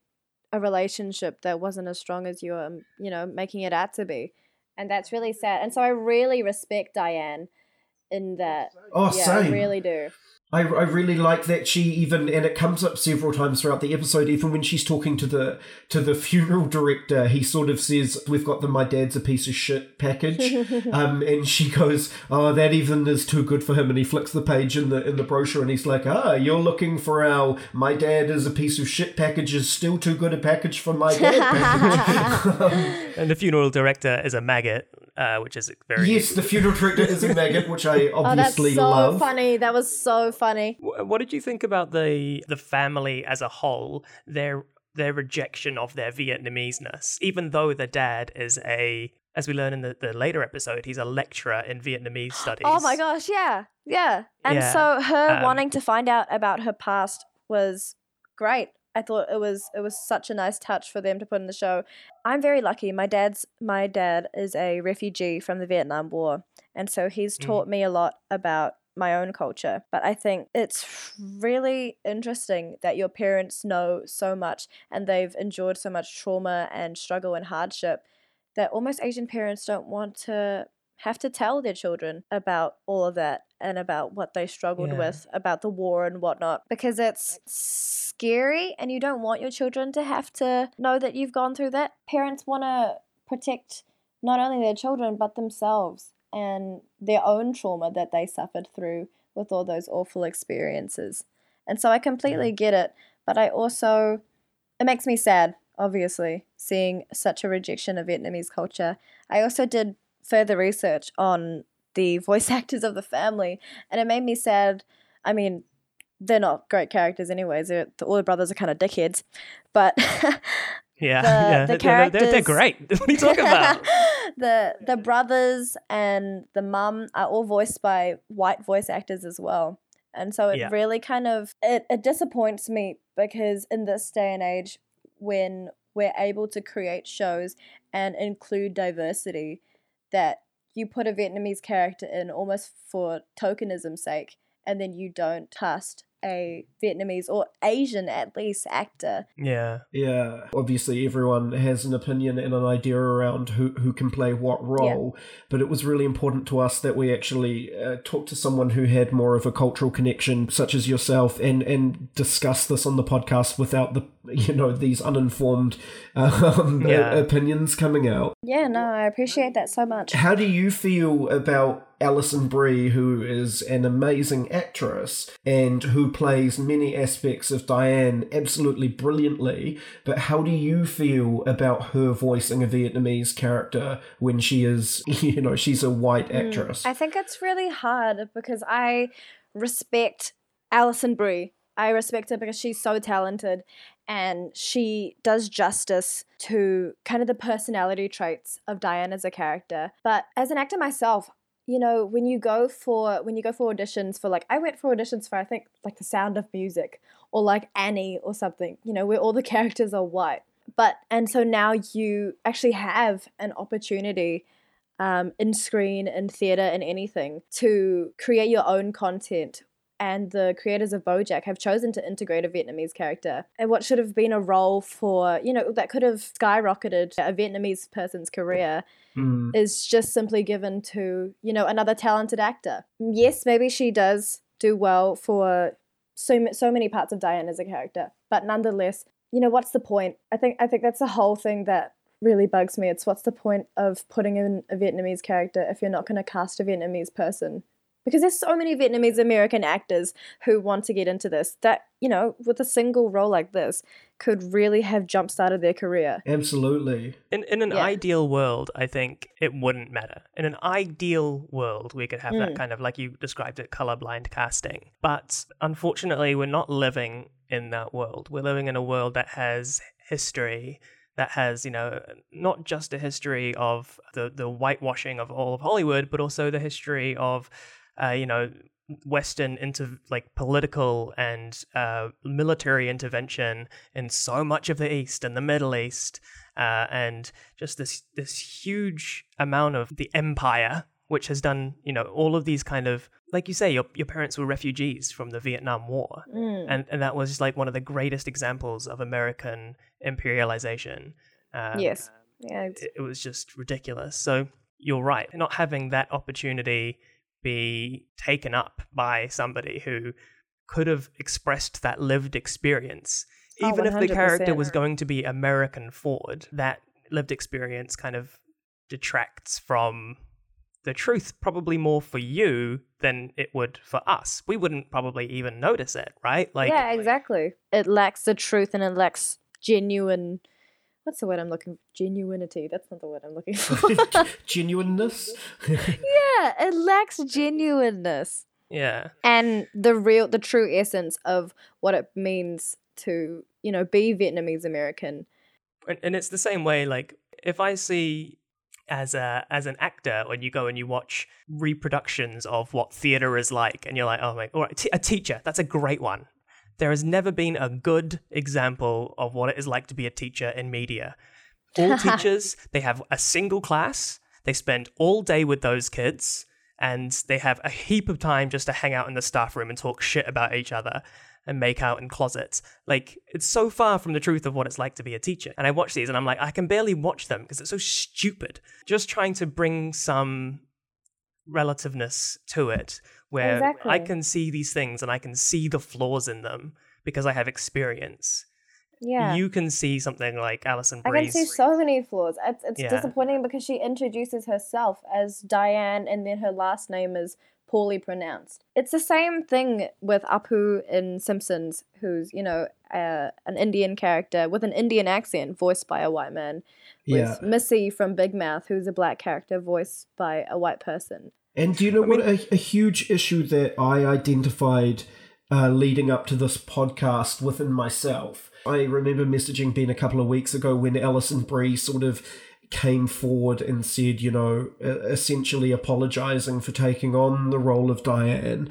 Speaker 3: a relationship that wasn't as strong as you're um, you know making it out to be and that's really sad and so i really respect diane in that
Speaker 2: oh,
Speaker 3: yeah
Speaker 2: same.
Speaker 3: i really do
Speaker 2: I, I really like that she even and it comes up several times throughout the episode even when she's talking to the to the funeral director he sort of says we've got the my dad's a piece of shit package um and she goes oh that even is too good for him and he flicks the page in the in the brochure and he's like ah you're looking for our my dad is a piece of shit package is still too good a package for my dad package.
Speaker 1: And the funeral director is a maggot, uh, which is very
Speaker 2: yes the funeral director is a maggot which I
Speaker 3: oh that's
Speaker 2: obviously
Speaker 3: so
Speaker 2: love.
Speaker 3: funny. That was so funny.
Speaker 1: Wh- What did you think about the the family as a whole? Their their rejection of their Vietnameseness, even though the dad is a, as we learn in the, the later episode, he's a lecturer in Vietnamese studies.
Speaker 3: oh my gosh yeah yeah. And
Speaker 1: Yeah,
Speaker 3: so her
Speaker 1: um,
Speaker 3: wanting to find out about her past was great I thought it was it was such a nice touch for them to put in the show. I'm very lucky. My dad's my dad is a refugee from the Vietnam War, and so he's
Speaker 1: Mm.
Speaker 3: taught me a lot about my own culture. But I think it's really interesting that your parents know so much and they've endured so much trauma and struggle and hardship that almost Asian parents don't want to have to tell their children about all of that and about what they struggled
Speaker 1: Yeah.
Speaker 3: with, about the war and whatnot, because it's scary and you don't want your children to have to know that you've gone through that. Parents want to protect not only their children but themselves and their own trauma that they suffered through with all those awful experiences. And so I completely get it, but I also, it makes me sad, obviously, seeing such a rejection of Vietnamese culture. I also did further research on the voice actors of the family, and it made me sad. I mean, they're not great characters, anyways. They're, all the brothers are kind of dickheads, but
Speaker 1: Yeah,
Speaker 3: The-
Speaker 1: yeah,
Speaker 3: the
Speaker 1: they're, they're, they're great. What are you talking about?
Speaker 3: the the brothers and the mum are all voiced by white voice actors as well. And so it
Speaker 1: Yeah.
Speaker 3: really kind of it, it disappoints me because in this day and age when we're able to create shows and include diversity that you put a Vietnamese character in almost for tokenism's sake and then you don't cast a Vietnamese or Asian at least actor.
Speaker 1: yeah,
Speaker 2: Yeah, obviously everyone has an opinion and an idea around who, who can play what role, yeah. but it was really important to us that we actually uh, talk to someone who had more of a cultural connection, such as yourself, and and discuss this on the podcast without the you know these uninformed um,
Speaker 1: Yeah.
Speaker 2: opinions coming out.
Speaker 3: Yeah, no, I appreciate that so much.
Speaker 2: How do you feel about Alison Brie, who is an amazing actress and who plays many aspects of Diane absolutely brilliantly? But how do you feel about her voicing a Vietnamese character when she is, you know, she's a white hmm. actress?
Speaker 3: I think it's really hard because I respect Alison Brie. I respect her because she's so talented and she does justice to kind of the personality traits of Diane as a character. But as an actor myself, you know, when you go for when you go for auditions for like I went for auditions for I think like The Sound of Music or like Annie or something, you know, where all the characters are white. But and so now you actually have an opportunity um, in screen, in theatre, in anything to create your own content. And the creators of Bojack have chosen to integrate a Vietnamese character. And what should have been a role for, you know, that could have skyrocketed a Vietnamese person's career
Speaker 2: Hmm.
Speaker 3: is just simply given to, you know, another talented actor. Yes, maybe she does do well for so, so many parts of Diane as a character, but nonetheless, you know, what's the point? I think I think that's the whole thing that really bugs me. It's what's the point of putting in a Vietnamese character if you're not going to cast a Vietnamese person? Because there's so many Vietnamese American actors who want to get into this that, you know, with a single role like this could really have jump started their career.
Speaker 2: Absolutely.
Speaker 1: In in an
Speaker 3: Yeah.
Speaker 1: ideal world, I think it wouldn't matter. In an ideal world, we could have that
Speaker 3: Mm.
Speaker 1: kind of like you described it, colorblind casting. But unfortunately, we're not living in that world. We're living in a world that has history that has, you know, not just a history of the the whitewashing of all of Hollywood, but also the history of uh, you know, Western into like political and uh, military intervention in so much of the East and the Middle East, uh, and just this this huge amount of the empire, which has done you know all of these kind of like you say, your your parents were refugees from the Vietnam War,
Speaker 3: Mm.
Speaker 1: and and that was like one of the greatest examples of American imperialization. Um,
Speaker 3: Yes. Yeah,
Speaker 1: it, it was just ridiculous. So you're right. Not having that opportunity be taken up by somebody who could have expressed that lived experience,
Speaker 3: Oh,
Speaker 1: even if the character was going to be American Ford, that lived experience kind of detracts from the truth probably more for you than it would for us. We wouldn't probably even notice it, right? Like
Speaker 3: yeah, exactly. It lacks the truth and it lacks genuine. What's the word I'm looking? For? Genuinity. That's not the word I'm looking for.
Speaker 2: Genuineness.
Speaker 3: yeah, it lacks genuineness
Speaker 1: yeah.
Speaker 3: and the real, the true essence of what it means to you know be Vietnamese American.
Speaker 1: and, and it's the same way like if i see as a as an actor when you go and you watch reproductions of what theater is like and you're like oh my all right t- a teacher that's a great one there has never been a good example of what it is like to be a teacher in media all teachers they have a single class they spend all day with those kids and they have a heap of time just to hang out in the staff room and talk shit about each other and make out in closets. Like, it's so far from the truth of what it's like to be a teacher. And I watch these and I'm like, I can barely watch them because it's so stupid. Just trying to bring some relativeness to it where
Speaker 3: exactly.
Speaker 1: I can see these things and I can see the flaws in them because I have experience.
Speaker 3: Yeah.
Speaker 1: You can see something like Alison
Speaker 3: I
Speaker 1: Brie's.
Speaker 3: can see so many flaws. It's, it's
Speaker 1: Yeah.
Speaker 3: disappointing because she introduces herself as Diane and then her last name is poorly pronounced. It's the same thing with Apu in Simpsons, who's, you know, uh, an Indian character with an Indian accent voiced by a white man.
Speaker 2: yeah.
Speaker 3: Missy from Big Mouth, who's a black character voiced by a white person.
Speaker 2: And do you know what a, a huge issue that I identified uh, leading up to this podcast within myself. I remember messaging Ben a couple of weeks ago when Alison Brie sort of came forward and said, you know, essentially apologizing for taking on the role of Diane.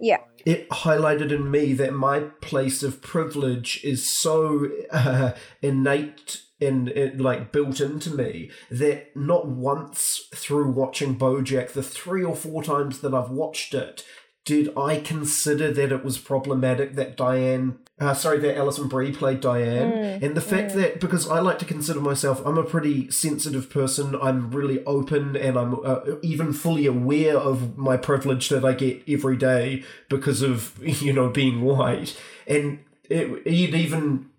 Speaker 3: Yeah.
Speaker 2: It highlighted in me that my place of privilege is so uh, innate and, and like built into me that not once through watching Bojack, the three or four times that I've watched it, did I consider that it was problematic that Diane, uh, sorry, that Alison Brie played Diane,
Speaker 3: Mm,
Speaker 2: and the fact that because I like to consider myself, I'm a pretty sensitive person. I'm really open, and I'm uh, even fully aware of my privilege that I get every day because of you know being white, and it, it even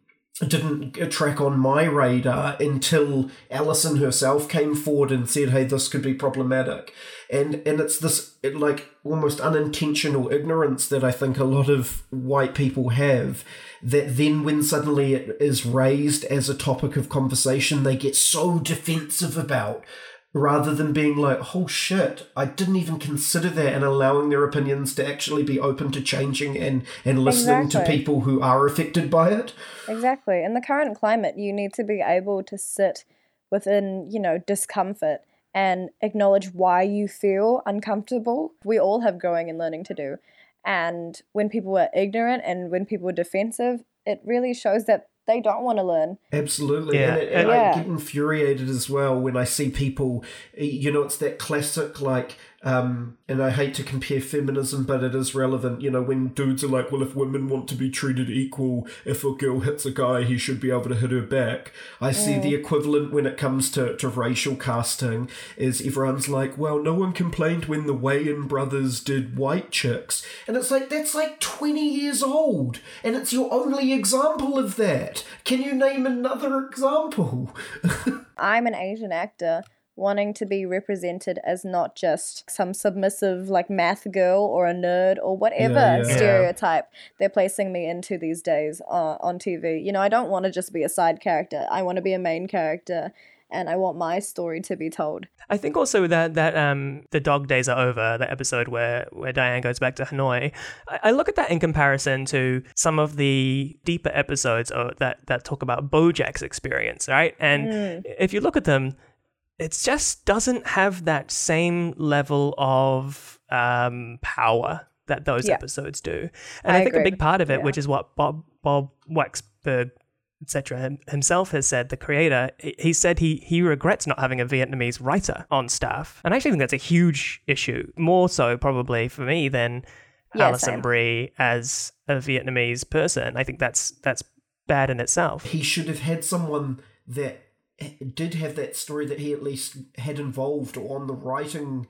Speaker 2: didn't track on my radar until Alison herself came forward and said, "Hey, this could be problematic," and and it's this it, like almost unintentional ignorance that I think a lot of white people have. That then, when suddenly it is raised as a topic of conversation, they get so defensive about. Rather than being like, oh shit, I didn't even consider that, and allowing their opinions to actually be open to changing and, and listening to people who are affected by it.
Speaker 3: Exactly. In the current climate, you need to be able to sit within, you know, discomfort and acknowledge why you feel uncomfortable. We all have growing and learning to do. And when people are ignorant and when people are defensive, it really shows that they don't want to learn.
Speaker 2: Absolutely.
Speaker 1: Yeah,
Speaker 2: And, it, and
Speaker 3: Yeah.
Speaker 2: I get infuriated as well when I see people, you know, it's that classic, like, um, and I hate to compare feminism, but it is relevant. You know, when dudes are like, well, if women want to be treated equal, if a girl hits a guy, he should be able to hit her back. I see the equivalent when it comes to, to racial casting is everyone's like, well, no one complained when the Wayan brothers did white chicks. And it's like, that's like 20 years old. And it's your only example of that. Can you name another example?
Speaker 3: I'm an Asian actor wanting to be represented as not just some submissive like math girl or a nerd or whatever
Speaker 2: Yeah, yeah.
Speaker 3: stereotype they're placing me into these days uh, on TV. You know, I don't want to just be a side character. I want to be a main character and I want my story to be told.
Speaker 1: I think also that that um the dog days are over, the episode where where Diane goes back to Hanoi. I, I look at that in comparison to some of the deeper episodes uh, that that talk about BoJack's experience, right? And if you look at them, it just doesn't have that same level of um power that those
Speaker 3: Yeah.
Speaker 1: episodes do. And
Speaker 3: I
Speaker 1: I, think a big part of it,
Speaker 3: Yeah.
Speaker 1: which is what Bob Bob Waksberg etc. himself has said, the creator, he- he said he he regrets not having a Vietnamese writer on staff, and I actually think that's a huge issue. More so probably for me than
Speaker 3: Yeah,
Speaker 1: Alison
Speaker 3: same.
Speaker 1: Brie as a Vietnamese person. I think that's that's bad in itself.
Speaker 2: he should have had someone that did have that story that he at least had involved or on the writing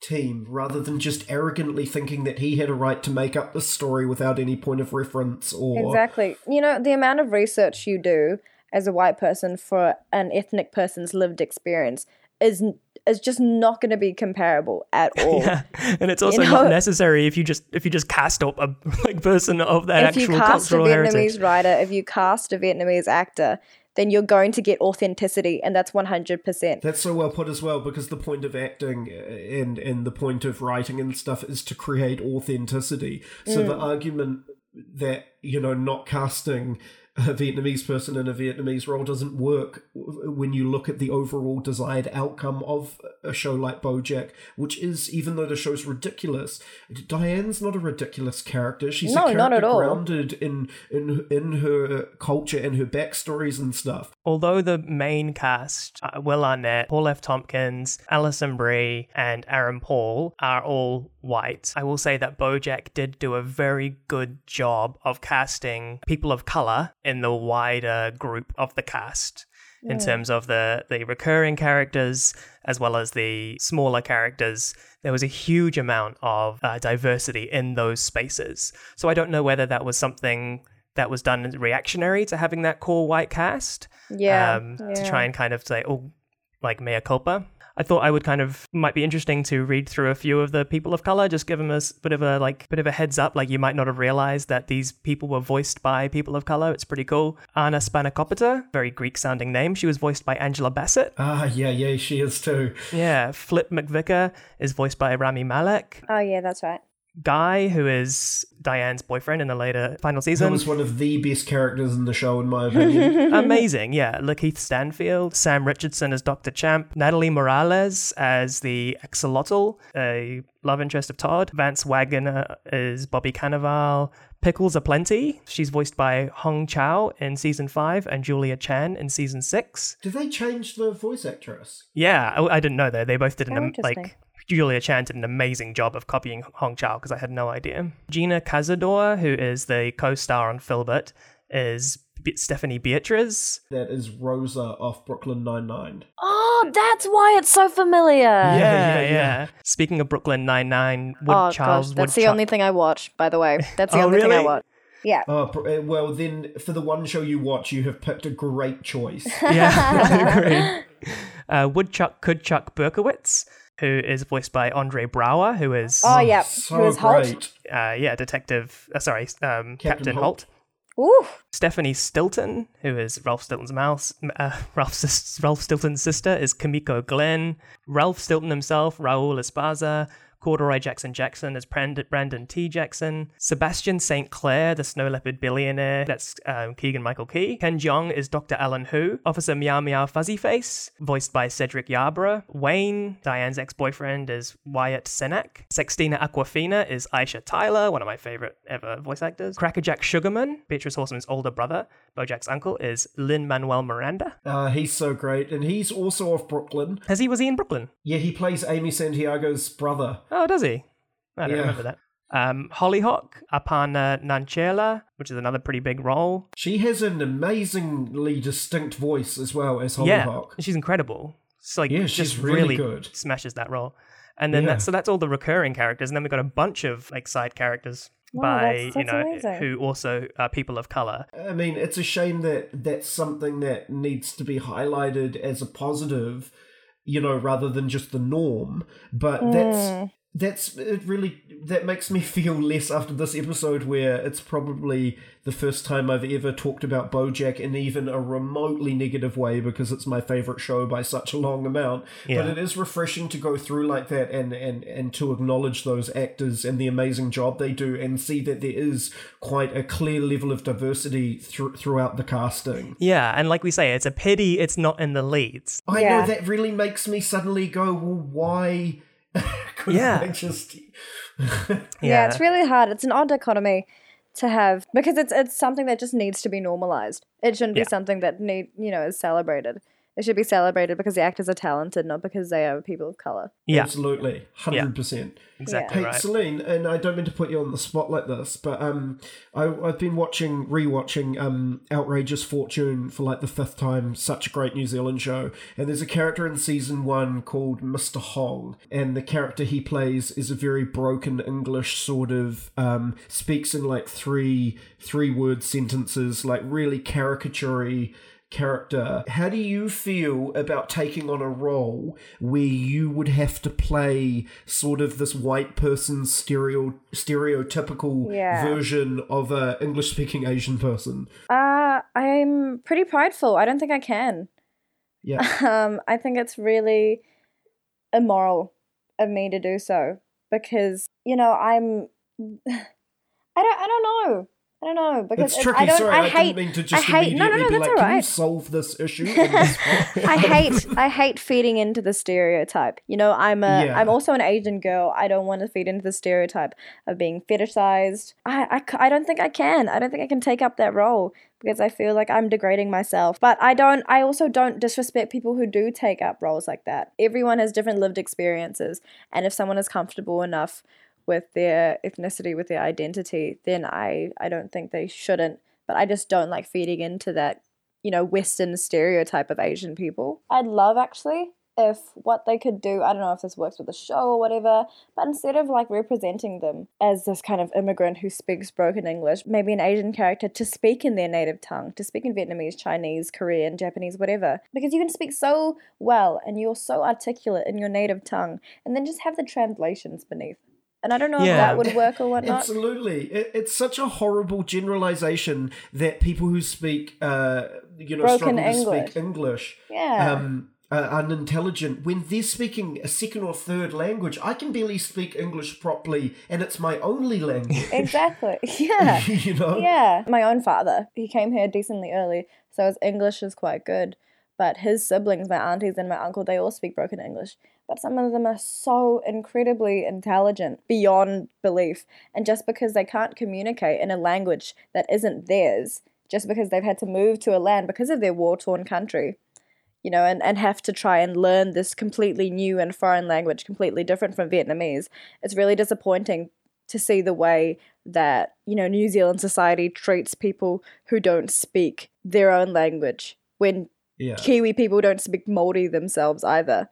Speaker 2: team rather than just arrogantly thinking that he had a right to make up the story without any point of reference or
Speaker 3: Exactly. You know, the amount of research you do as a white person for an ethnic person's lived experience is is just not going to be comparable at all.
Speaker 1: Yeah, and it's also
Speaker 3: know-
Speaker 1: not necessary if you just if you just cast up a like person of that
Speaker 3: if you
Speaker 1: actual
Speaker 3: cast a Vietnamese
Speaker 1: heritage.
Speaker 3: writer, if you cast a Vietnamese actor, then you're going to get authenticity, and that's 100%.
Speaker 2: That's so well put as well, because the point of acting and and the point of writing and stuff is to create authenticity. So the mm. argument that you know not casting a Vietnamese person in a Vietnamese role doesn't work when you look at the overall desired outcome of a show like BoJack, which is even though the show's ridiculous, Diane's not a ridiculous character. She's
Speaker 3: No,
Speaker 2: a
Speaker 3: not
Speaker 2: character
Speaker 3: at all.
Speaker 2: grounded in in in her culture and her backstories and stuff.
Speaker 1: Although the main cast, uh, Will Arnett, Paul F. Tompkins, Alison Brie, and Aaron Paul, are all white, I will say that Bojack did do a very good job of casting people of color in the wider group of the cast. In terms of the, the recurring characters as well as the smaller characters, there was a huge amount of uh, diversity in those spaces. So I don't know whether that was something that was done reactionary to having that core white cast
Speaker 3: Yeah.
Speaker 1: um, to try and kind of say, oh, like mea culpa. I thought I would kind of might be interesting to read through a few of the people of color, just give them a bit of a like bit of a heads up. Like you might not have realized that these people were voiced by people of color. It's pretty cool. Anna Spanakopita, very Greek sounding name. She was voiced by Angela Bassett.
Speaker 2: Ah, yeah, yeah, she is too.
Speaker 1: Yeah, Flip McVicker is voiced by Rami Malek.
Speaker 3: Oh, yeah, that's right.
Speaker 1: Guy, who is Diane's boyfriend in the later final
Speaker 2: He
Speaker 1: season.
Speaker 2: was one of the best characters in the show, in my opinion.
Speaker 1: Amazing, yeah. LaKeith Stanfield, Sam Richardson as Dr. Champ, Natalie Morales as the Axolotl, a love interest of Todd, Vance Waggoner is Bobby Cannavale, Pickles Aplenty, she's voiced by Hong Chau in season 5 and Julia Chan in season 6.
Speaker 2: Did they change the voice actress?
Speaker 1: Yeah, I, I didn't know that. They both did an
Speaker 3: Oh, interesting.
Speaker 1: like Julia Chan did an amazing job of copying Hong Chau because I had no idea. Gina Cazador, who is the co-star on Filbert, is Stephanie Beatriz.
Speaker 2: That is Rosa off Brooklyn Nine Nine.
Speaker 3: Oh, that's why it's so familiar.
Speaker 1: yeah,
Speaker 2: yeah,
Speaker 1: yeah,
Speaker 2: yeah.
Speaker 1: Speaking of Brooklyn Nine Nine, Wood
Speaker 3: oh
Speaker 1: Charles
Speaker 3: gosh, that's
Speaker 1: Woodchuck-
Speaker 3: the only thing I watch. By the way, that's the
Speaker 1: Oh,
Speaker 3: only thing I
Speaker 1: really?
Speaker 3: watch. Yeah.
Speaker 2: Oh, uh, well, then for the one show you watch, you have picked a great choice.
Speaker 1: Yeah, I agree. Uh, Woodchuck Coodchuck Berkowitz, who is voiced by Andre Braugher, who is
Speaker 3: Oh yeah,
Speaker 2: so
Speaker 3: who is Holt?
Speaker 2: great.
Speaker 1: uh, yeah, Detective. Uh, sorry, um, Captain,
Speaker 2: Captain
Speaker 1: Holt.
Speaker 2: Holt.
Speaker 3: Ooh,
Speaker 1: Stephanie Stilton, who is Ralph Stilton's mouse, uh, Ralph, Ralph Stilton's sister, is Kimiko Glenn. Ralph Stilton himself, Raul Esparza. Corduroy Jackson Jackson is Brand- Brandon T. Jackson. Sebastian St. Clair, the snow leopard billionaire, that's um, Keegan Michael Key. Ken Jeong is Dr. Alan Hu. Officer Meow Meow Fuzzy Face, voiced by Cedric Yarbrough. Wayne, Diane's ex boyfriend, is Wyatt Cenac. Sextina Aquafina is Aisha Tyler, one of my favorite ever voice actors. Crackerjack Sugarman, Beatrice Horseman's older brother, Bojack's uncle, is Lin Manuel Miranda.
Speaker 2: Uh, he's so great, and he's also off Brooklyn.
Speaker 1: Has he was he in Brooklyn?
Speaker 2: Yeah, he plays Amy Santiago's brother.
Speaker 1: Oh, does he? I don't
Speaker 2: Yeah.
Speaker 1: remember that. Um, Hollyhock, Aparna Nancherla, which is another pretty big role.
Speaker 2: She has an amazingly distinct voice as well as Hollyhock.
Speaker 1: Yeah,
Speaker 2: Hollyhock.
Speaker 1: she's incredible. It's like
Speaker 2: Yeah,
Speaker 1: just
Speaker 2: she's really
Speaker 1: really
Speaker 2: good.
Speaker 1: smashes that role. And then
Speaker 2: Yeah.
Speaker 1: that's so that's all the recurring characters, and then we've got a bunch of like side characters
Speaker 3: Wow,
Speaker 1: by
Speaker 3: that's-
Speaker 1: you
Speaker 3: that's
Speaker 1: know
Speaker 3: amazing.
Speaker 1: who also are people of color.
Speaker 2: I mean, it's a shame that that's something that needs to be highlighted as a positive, you know, rather than just the norm. But
Speaker 3: Mm.
Speaker 2: that's that's it really that makes me feel less after this episode where it's probably the first time I've ever talked about BoJack in even a remotely negative way because it's my favorite show by such a long amount.
Speaker 1: Yeah.
Speaker 2: But it is refreshing to go through like that and and and to acknowledge those actors and the amazing job they do and see that there is quite a clear level of diversity thr throughout the casting.
Speaker 1: Yeah, and like we say, it's a pity it's not in the leads.
Speaker 2: I
Speaker 3: Yeah.
Speaker 2: know that really makes me suddenly go, well, why? couldn't
Speaker 1: Yeah.
Speaker 2: Just
Speaker 3: yeah. it's really hard. It's an odd dichotomy to have because it's it's something that just needs to be normalized. It shouldn't
Speaker 1: Yeah.
Speaker 3: be something that need you know is celebrated. It should be celebrated because the actors are talented, not because they are people of color.
Speaker 1: yeah,
Speaker 2: absolutely, hundred percent.
Speaker 1: exactly
Speaker 2: Hey,
Speaker 1: right.
Speaker 2: Celine, and I don't mean to put you on the spot like this, but um, I, I've been watching, rewatching um, Outrageous Fortune for like the fifth time. Such a great New Zealand show, and there's a character in season one called Mr. Hong, and the character he plays is a very broken English sort of um, speaks in like three three word sentences, like really caricaturey character. How do you feel about taking on a role where you would have to play sort of this white person stereo stereotypical
Speaker 3: Yeah.
Speaker 2: version of a English speaking Asian person?
Speaker 3: Uh, I'm pretty prideful. I don't think I can.
Speaker 2: Yeah.
Speaker 3: Um, I think it's really immoral of me to do so because you know I'm. I don't. I don't know. I don't know because
Speaker 2: It's
Speaker 3: it-
Speaker 2: tricky.
Speaker 3: I don't.
Speaker 2: Sorry,
Speaker 3: I,
Speaker 2: I,
Speaker 3: hate.
Speaker 2: didn't mean to just
Speaker 3: hate- no, no, no,
Speaker 2: be
Speaker 3: that's
Speaker 2: like, "Can you
Speaker 3: alright."
Speaker 2: solve this issue?" this?
Speaker 3: I hate I hate feeding into the stereotype. You know, I'm a
Speaker 2: Yeah.
Speaker 3: am also an Asian girl. I don't want to feed into the stereotype of being fetishized. I, I. I don't think I can. I don't think I can take up that role because I feel like I'm degrading myself. But I don't I also don't disrespect people who do take up roles like that. Everyone has different lived experiences, and if someone is comfortable enough with their ethnicity, with their identity, then I I don't think they shouldn't. But I just don't like feeding into that you know, Western stereotype of Asian people. I'd love actually if what they could do, I don't know if this works with the show or whatever, but instead of like representing them as this kind of immigrant who speaks broken English, maybe an Asian character to speak in their native tongue, to speak in Vietnamese, Chinese, Korean, Japanese, whatever. Because you can speak so well and you're so articulate in your native tongue, and then just have the translations beneath. And I don't know
Speaker 1: Yeah.
Speaker 3: if that would work or whatnot.
Speaker 2: Absolutely, it, it's such a horrible generalization that people who speak, uh, you know,
Speaker 3: Broken
Speaker 2: struggle to
Speaker 3: English.
Speaker 2: speak English
Speaker 3: Yeah.
Speaker 2: um, uh, unintelligent when they're speaking a second or third language. I can barely speak English properly, and it's my only language.
Speaker 3: Exactly. Yeah.
Speaker 2: you know?
Speaker 3: Yeah. My own father, he came here decently early, so his English is quite good. But his siblings, my aunties and my uncle, they all speak broken English. But some of them are so incredibly intelligent beyond belief. And just because they can't communicate in a language that isn't theirs, just because they've had to move to a land because of their war torn country, you know, and, and have to try and learn this completely new and foreign language, completely different from Vietnamese, it's really disappointing to see the way that, you know, New Zealand society treats people who don't speak their own language when
Speaker 2: Yeah.
Speaker 3: Kiwi people don't speak Māori themselves either.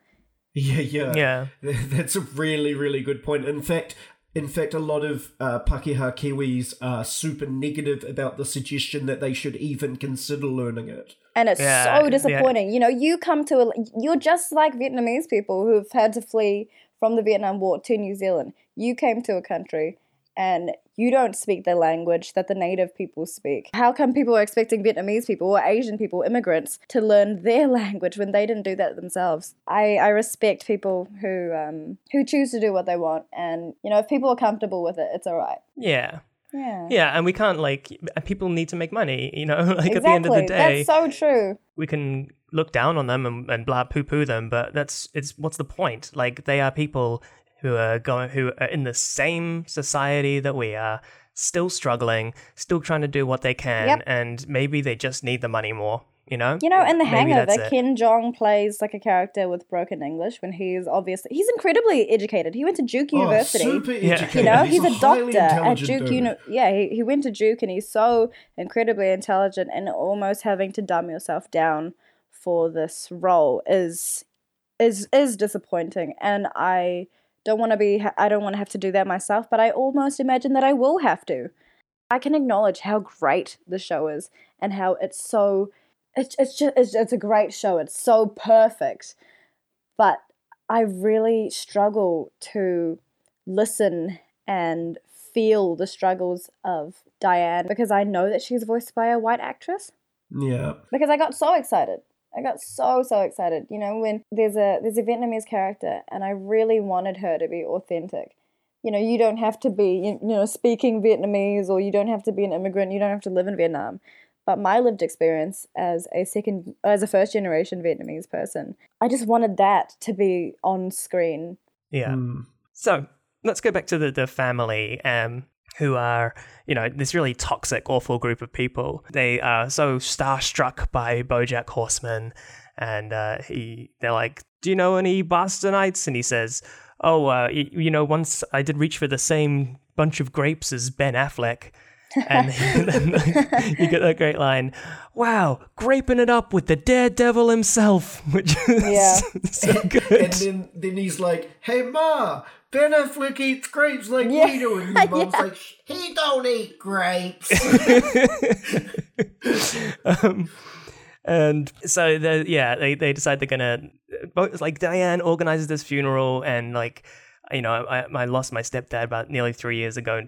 Speaker 2: Yeah, yeah.
Speaker 1: Yeah.
Speaker 2: That's a really, really good point. In fact, in fact, a lot of uh, Pakeha Kiwis are super negative about the suggestion that they should even consider learning it.
Speaker 3: And it's
Speaker 1: Yeah,
Speaker 3: so
Speaker 1: yeah.
Speaker 3: disappointing. You know, you come to a, you're just like Vietnamese people who've had to flee from the Vietnam War to New Zealand. You came to a country and you don't speak the language that the native people speak. How come people are expecting Vietnamese people or Asian people, immigrants, to learn their language when they didn't do that themselves? I, I respect people who um, who choose to do what they want, and you know, if people are comfortable with it, it's all right.
Speaker 1: Yeah.
Speaker 3: Yeah.
Speaker 1: Yeah, and we can't like people need to make money, you know. Like at the end of the day,
Speaker 3: That's so true.
Speaker 1: we can look down on them and, and blah poo poo them, but that's it's what's the point? Like they are people who are going who are in the same society that we are, still struggling, still trying to do what they can,
Speaker 3: Yep.
Speaker 1: and maybe they just need the money more. You know,
Speaker 3: You know, in The
Speaker 1: Maybe that's
Speaker 3: Hangover,
Speaker 1: it.
Speaker 3: Ken Jeong plays like a character with broken English when he's obviously he's incredibly educated. He went to Duke oh, University.
Speaker 2: Oh, super
Speaker 1: Yeah.
Speaker 2: educated.
Speaker 3: you know, he's, a,
Speaker 2: highly
Speaker 3: doctor at Duke.
Speaker 2: dude.
Speaker 3: Uni- yeah, he, he went to Duke and he's so incredibly intelligent and almost having to dumb yourself down for this role is is is disappointing. And I don't want to be I don't want to have to do that myself, but I almost imagine that I will have to. I can acknowledge how great the show is and how it's so it's it's just it's, it's a great show. It's so perfect. But I really struggle to listen and feel the struggles of Diane because I know that she's voiced by a white actress
Speaker 2: Yeah.
Speaker 3: because I got so excited. I got so so excited. You know, when there's a there's a Vietnamese character and I really wanted her to be authentic. You know, you don't have to be you you know speaking Vietnamese or you don't have to be an immigrant. You don't have to live in Vietnam. But my lived experience as a second as a first generation Vietnamese person, I just wanted that to be on screen.
Speaker 1: yeah.
Speaker 2: Mm.
Speaker 1: So let's go back to the, the family, um, who are, you know, this really toxic, awful group of people. They are so starstruck by Bojack Horseman, and uh, he, they're like, "Do you know any Bostonites?" And he says, "Oh, uh, y- you know, once I did reach for the same bunch of grapes as Ben Affleck." And you get that great line, "Wow, graping it up with the daredevil himself," which is
Speaker 3: Yeah.
Speaker 1: so good.
Speaker 2: And then, then he's like, "Hey ma, Ben Affleck eats grapes like
Speaker 3: Yeah.
Speaker 2: we do," and his mom's like, "He don't eat grapes."
Speaker 1: um, and so they yeah they, they decide they're gonna both like diane organizes this funeral and like you know I, I lost my stepdad about nearly three years ago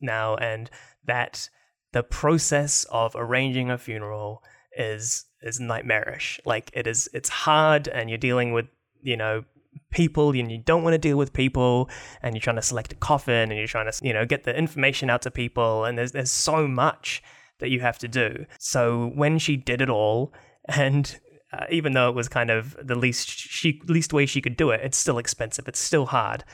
Speaker 1: now and that the process of arranging a funeral is is nightmarish like it is it's hard and you're dealing with you know people and you don't want to deal with people and you're trying to select a coffin and you're trying to you know get the information out to people and there's there's so much that you have to do. So when she did it all, and uh, even though it was kind of the least she least way she could do it, it's still expensive. It's still hard.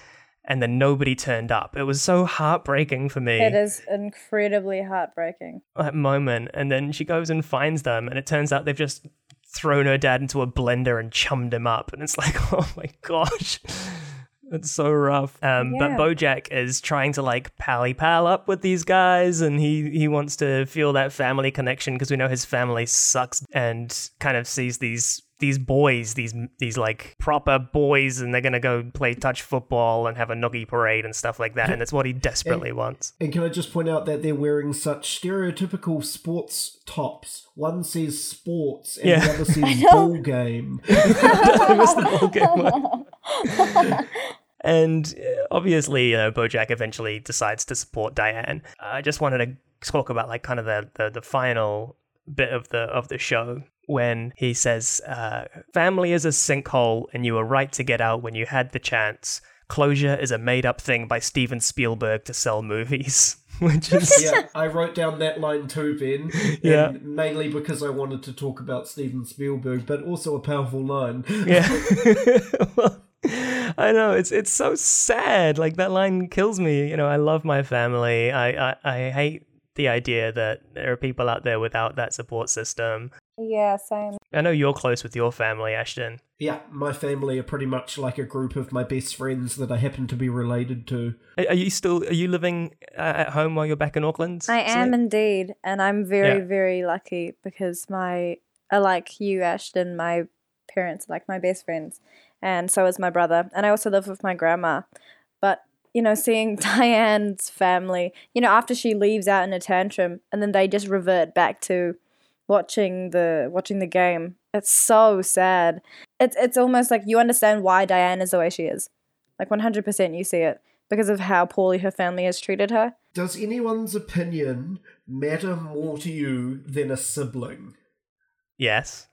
Speaker 1: And then nobody turned up. It was so heartbreaking for me
Speaker 3: It is incredibly heartbreaking.
Speaker 1: that moment. And then she goes and finds them, and it turns out they've just thrown her dad into a blender and chummed him up. And it's like, oh my gosh. It's so rough. Um, But Bojack is trying to like pally pal up with these guys, and he he wants to feel that family connection because we know his family sucks, and kind of sees these these boys, these these like proper boys, and they're gonna go play touch football and have a noogie parade and stuff like that, and it's what he desperately wants.
Speaker 2: And can I just point out that they're wearing such stereotypical sports tops? One says sports, and
Speaker 1: Yeah.
Speaker 2: the other says
Speaker 3: know.
Speaker 2: ball game.
Speaker 1: I missed the ball game one. And uh, obviously, you know, Bojack eventually decides to support Diane. I just wanted to talk about like kind of the, the, the final bit of the of the show when he says, uh, Family is a sinkhole, and you were right to get out when you had the chance. Closure is a made up thing by Steven Spielberg to sell movies. Which is.
Speaker 2: yeah, I wrote down that line too, Ben.
Speaker 1: Yeah.
Speaker 2: Mainly because I wanted to talk about Steven Spielberg, but also a powerful line.
Speaker 1: Yeah. well, I know it's it's so sad. Like that line kills me. You know, I love my family. I, I I hate the idea that there are people out there without that support system.
Speaker 3: Yeah, same.
Speaker 1: I know you're close with your family, Ashton.
Speaker 2: Yeah, my family are pretty much like a group of my best friends that I happen to be related to.
Speaker 1: Are are you still are you living uh, at home while you're back in Auckland?
Speaker 3: I am
Speaker 1: Celine?
Speaker 3: indeed, and I'm very,
Speaker 1: Yeah.
Speaker 3: very lucky because my, uh, like you, Ashton, my parents are like my best friends, and so is my brother, and I also live with my grandma. But you know, seeing Diane's family, you know, after she leaves out in a tantrum, and then they just revert back to watching the watching the game. It's so sad. It's it's almost like you understand why Diane is the way she is. Like one hundred percent, you see it because of how poorly her family has treated her.
Speaker 2: Does anyone's opinion matter more to you than a sibling?
Speaker 1: Yes.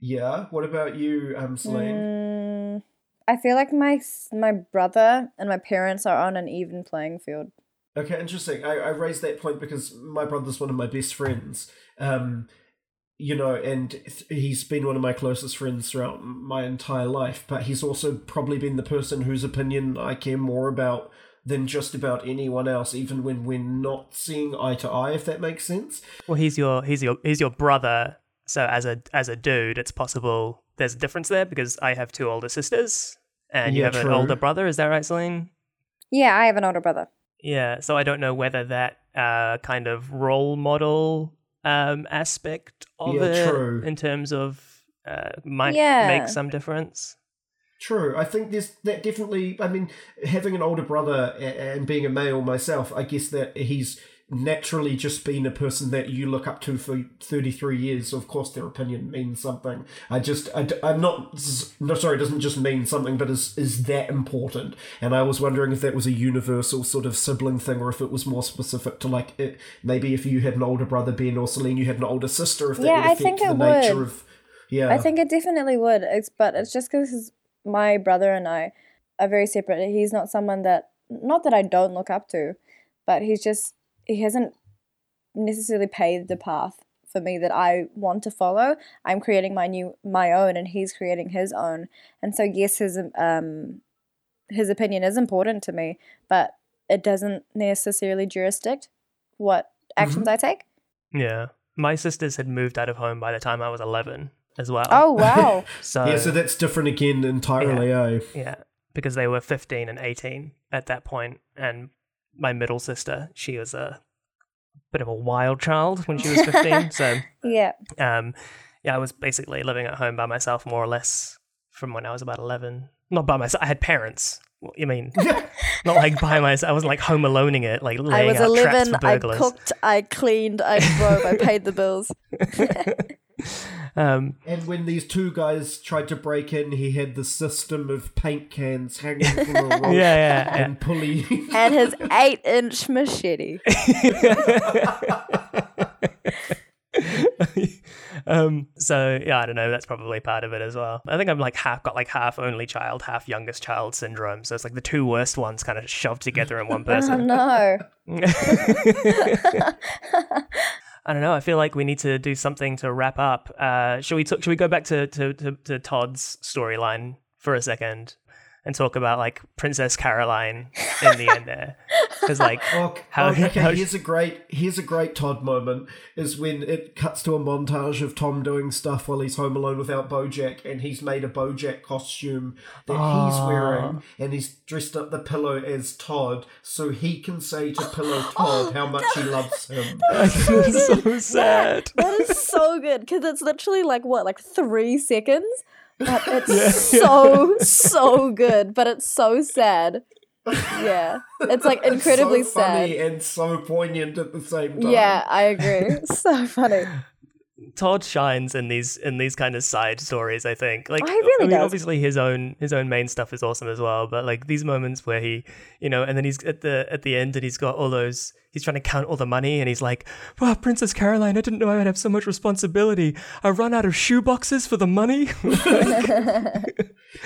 Speaker 2: Yeah. What about you, um, Celine?
Speaker 3: Mm, I feel like my my brother and my parents are on an even playing field.
Speaker 2: Okay, interesting. I, I raised that point because my brother's one of my best friends. Um, you know, and he's been one of my closest friends throughout my entire life. But he's also probably been the person whose opinion I care more about than just about anyone else, even when we're not seeing eye to eye. If that makes sense.
Speaker 1: Well, he's your he's your he's your brother. So as a as a dude, it's possible there's a difference there because I have two older sisters and you
Speaker 2: Yeah,
Speaker 1: have an older brother. Is that right, Celine?
Speaker 3: Yeah, I have an older brother.
Speaker 1: Yeah. So I don't know whether that uh, kind of role model um, aspect of
Speaker 2: Yeah,
Speaker 1: it
Speaker 2: true.
Speaker 1: in terms of uh, might
Speaker 3: Yeah.
Speaker 1: make some difference.
Speaker 2: True. I think there's that definitely. I mean, having an older brother and being a male myself, I guess that he's naturally just been a person that you look up to for 33 years. So of course, their opinion means something. I just, I, am not, no, sorry, it doesn't just mean something, but is is that important? And I was wondering if that was a universal sort of sibling thing, or if it was more specific to like it, maybe if you had an older brother, Ben or Celine, you had an older sister. If that
Speaker 3: Yeah,
Speaker 2: would
Speaker 3: I
Speaker 2: affect
Speaker 3: think
Speaker 2: the
Speaker 3: it
Speaker 2: nature
Speaker 3: would.
Speaker 2: of. Yeah.
Speaker 3: I think it definitely would. It's but it's just because my brother and I are very separate. He's not someone that not that I don't look up to, but he's just he hasn't necessarily paved the path for me that I want to follow. I'm creating my new my own, and he's creating his own. And so yes, his um his opinion is important to me, but it doesn't necessarily jurisdict what actions I take.
Speaker 1: Yeah. My sisters had moved out of home by the time I was 11 as well.
Speaker 3: Oh wow!
Speaker 1: So
Speaker 2: yeah, so that's different again entirely, eh?
Speaker 1: Yeah, because they were 15 and 18 at that point, and my middle sister, she was a bit of a wild child when she was 15. so,
Speaker 3: yeah.
Speaker 1: um, yeah, I was basically living at home by myself more or less from when I was about 11. Not by myself. I had parents. You mean? Not like by myself. I wasn't like home aloneing it, like
Speaker 3: I was
Speaker 1: out traps
Speaker 3: 11.
Speaker 1: for
Speaker 3: I cooked. I cleaned. I drove. I paid the bills.
Speaker 1: um,
Speaker 2: And when these two guys tried to break in, he had the system of paint cans hanging from a rope
Speaker 1: yeah, yeah, yeah.
Speaker 2: and pulley.
Speaker 3: and his eight-inch machete.
Speaker 1: um, so yeah, I don't know. That's probably part of it as well. I think I'm like half got like half only child, half youngest child syndrome. So it's like the two worst ones kind of shoved together in one person.
Speaker 3: no!
Speaker 1: I don't know. I feel like we need to do something to wrap up. Uh, should we? T- should we go back to to, to, to Todd's storyline for a second and talk about like Princess Carolyn in the end there? Because like,
Speaker 2: Oh,
Speaker 1: How-
Speaker 2: oh, okay,
Speaker 1: how-
Speaker 2: here's a great here's a great Todd moment is when it cuts to a montage of Tom doing stuff while he's home alone without Bojack, and he's made a Bojack costume that he's
Speaker 1: Ah.
Speaker 2: wearing, and he's dressed up the pillow as Todd, so he can say to Pillow Todd how much he loves him.
Speaker 1: it's so sad.
Speaker 3: That is so good because it's literally like what, like three seconds. But it's so so good, but it's so sad. Yeah, it's like
Speaker 2: It's
Speaker 3: incredibly
Speaker 2: so funny and so poignant at the same time.
Speaker 3: Yeah, I agree. so funny.
Speaker 1: Todd shines in these in these kind of side stories. I think, like,
Speaker 3: Oh, really
Speaker 1: I mean,
Speaker 3: does.
Speaker 1: obviously his own his own main stuff is awesome as well. But like these moments where he, you know, and then he's at the at the end and he's got all those. He's trying to count all the money and he's like, "Wow, Princess Carolyn, I didn't know I would have so much responsibility. I run out of shoe boxes for the money."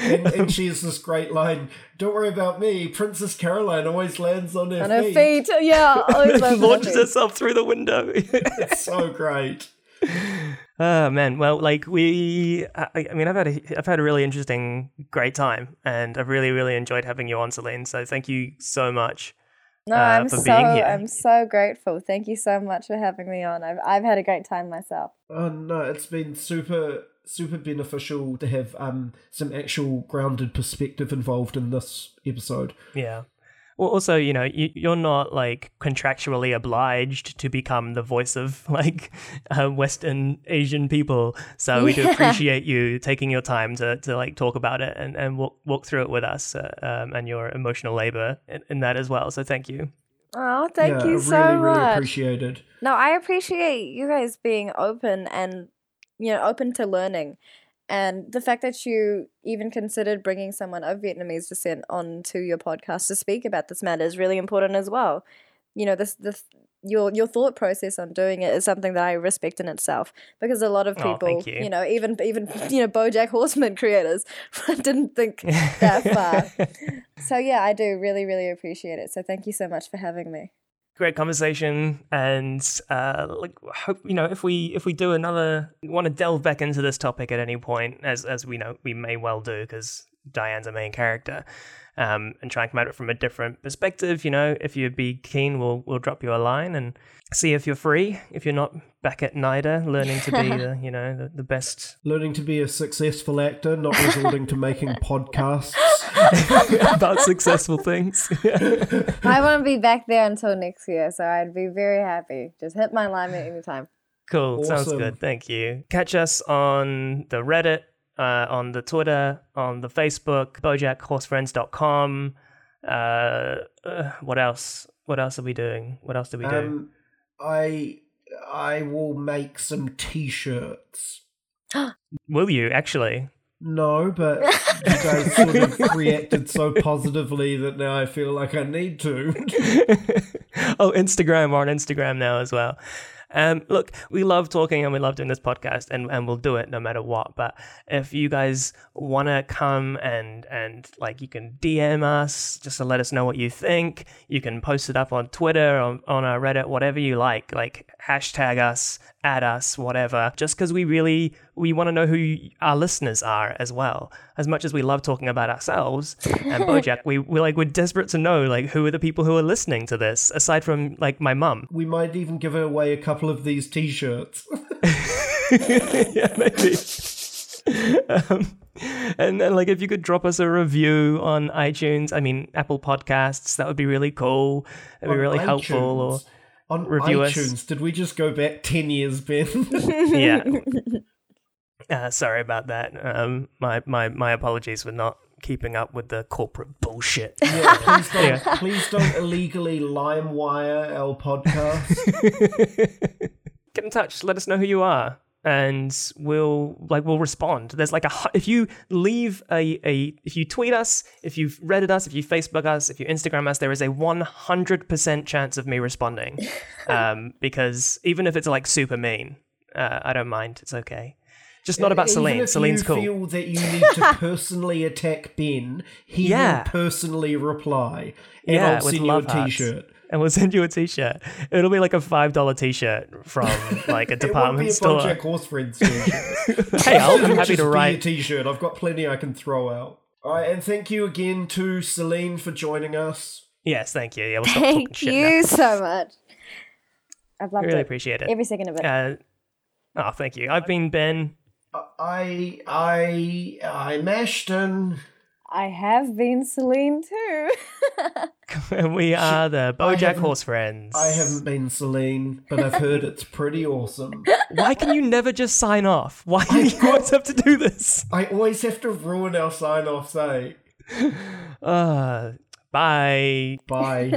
Speaker 2: And, and she has this great line Don't worry about me. Princess Carolyn always lands on her
Speaker 3: On her
Speaker 2: feet.
Speaker 3: feet. Yeah. always lands on
Speaker 1: launches herself through the window.
Speaker 2: It's so great.
Speaker 1: Oh man, well, like we, I, I mean, I've had a, I've had a really interesting, great time, and I've really, really enjoyed having you on, Celine. So thank you so much.
Speaker 3: No,
Speaker 1: uh,
Speaker 3: I'm
Speaker 1: for
Speaker 3: so
Speaker 1: being here.
Speaker 3: I'm so grateful. Thank you so much for having me on. I've I've had a great time myself.
Speaker 2: Oh no, it's been super super beneficial to have um some actual grounded perspective involved in this episode.
Speaker 1: Yeah. Well, also, you know, you, you're not like contractually obliged to become the voice of like uh, Western Asian people. So we do appreciate you taking your time to, to like talk about it and, and walk, walk through it with us uh, um, and your emotional labor in, in that as well. So thank you.
Speaker 3: Oh, thank
Speaker 2: yeah,
Speaker 3: you
Speaker 2: really,
Speaker 3: so
Speaker 2: really
Speaker 3: much.
Speaker 2: appreciated.
Speaker 3: No, I appreciate you guys being open and you know open to learning, and the fact that you even considered bringing someone of Vietnamese descent onto your podcast to speak about this matter is really important as well. You know, this this your your thought process on doing it is something that I respect in itself because a lot of
Speaker 1: Oh,
Speaker 3: people,
Speaker 1: you.
Speaker 3: know, even even you know BoJack Horseman creators didn't think that far. So yeah, I do really really appreciate it. So thank you so much for having me.
Speaker 1: Great conversation and uh like hope you know if we if we do another want to delve back into this topic at any point as as we know we may well do because diane's a main character um and try and come at it from a different perspective you know if you'd be keen we'll we'll drop you a line and see if you're free if you're not back at NIDA learning to be the you know the, the best
Speaker 2: Learning to be a successful actor, not resorting to making podcasts.
Speaker 1: about successful things
Speaker 3: I won't be back there until next year, so I'd be very happy. Just hit my line at any time.
Speaker 1: Cool. Sounds good. Thank you. Catch us on the Reddit, uh, on the Twitter, on the Facebook, bojackhorsefriends.com. Uh, uh, what else? What else are we doing? What else do we do?
Speaker 2: Um, I I will make some t-shirts.
Speaker 1: Will you actually?
Speaker 2: No, but you guys sort of reacted so positively that now I feel like I need to.
Speaker 1: oh, Instagram. We're on Instagram now as well. Um, look, we love talking and we love doing this podcast, and, and we'll do it no matter what. But if you guys want to come and and like, you can DM us just to let us know what you think. You can post it up on Twitter, on on our Reddit, whatever you like. Like hashtag us, add us, whatever. Just because we really we want to know who our listeners are as well. As much as we love talking about ourselves and BoJack, we we like we're desperate to know like who are the people who are listening to this aside from like my mum.
Speaker 2: we might even give away a couple of these t-shirts.
Speaker 1: yeah, maybe. um, and then, like, if you could drop us a review on iTunes, I mean, Apple Podcasts, that would be really cool. It'd be
Speaker 2: On
Speaker 1: really helpful. Or
Speaker 2: on
Speaker 1: review us.
Speaker 2: iTunes. Did we just go back ten years, Ben?
Speaker 1: yeah. Uh, sorry about that. Um, my my my apologies for not keeping up with the corporate bullshit.
Speaker 2: yeah, please don't,
Speaker 1: Yeah.
Speaker 2: please don't illegally LimeWire our podcast.
Speaker 1: Get in touch. Let us know who you are, and we'll like we'll respond. There's like a if you leave a a if you tweet us, if you've Reddit us, if you Facebook us, if you Instagram us, there is a 100% chance of me responding. um, because even if it's like super mean, uh, I don't mind. It's okay. Just not about Celine.
Speaker 2: Even
Speaker 1: Celine.
Speaker 2: if
Speaker 1: Celine's
Speaker 2: you
Speaker 1: cool.
Speaker 2: feel that you need to personally attack Ben, he
Speaker 1: Yeah.
Speaker 2: will personally reply, and
Speaker 1: Yeah,
Speaker 2: I'll
Speaker 1: with
Speaker 2: send you a
Speaker 1: love hearts.
Speaker 2: T-shirt.
Speaker 1: and we'll send you a t-shirt. It'll be like a five dollar t-shirt from like a
Speaker 2: It won't be
Speaker 1: department
Speaker 2: a
Speaker 1: store.
Speaker 2: BoJack Horse Friends T-shirt.
Speaker 1: hey, I'll be
Speaker 2: It'll
Speaker 1: happy
Speaker 2: just
Speaker 1: to
Speaker 2: be a
Speaker 1: write.
Speaker 2: T-shirt. I've got plenty I can throw out. All right, and thank you again to Celine for joining us.
Speaker 1: yes, thank you. Yeah, we'll stop talking
Speaker 3: Thank
Speaker 1: shit
Speaker 3: you so much. I've
Speaker 1: now.
Speaker 3: loved
Speaker 1: Really
Speaker 3: it.
Speaker 1: appreciate it.
Speaker 3: Every second of it.
Speaker 1: Uh, oh, thank you. I've been Ben.
Speaker 2: I, I, I'm Ashton.
Speaker 3: I have been Celine too.
Speaker 1: we are the BoJack
Speaker 2: haven't-
Speaker 1: Horse Friends.
Speaker 2: I haven't been Celine, but I've heard it's pretty awesome.
Speaker 1: Why can you never just sign off? Why do you always have to do this?
Speaker 2: I always have to ruin our sign off eh?
Speaker 1: Uh, bye.
Speaker 2: Bye.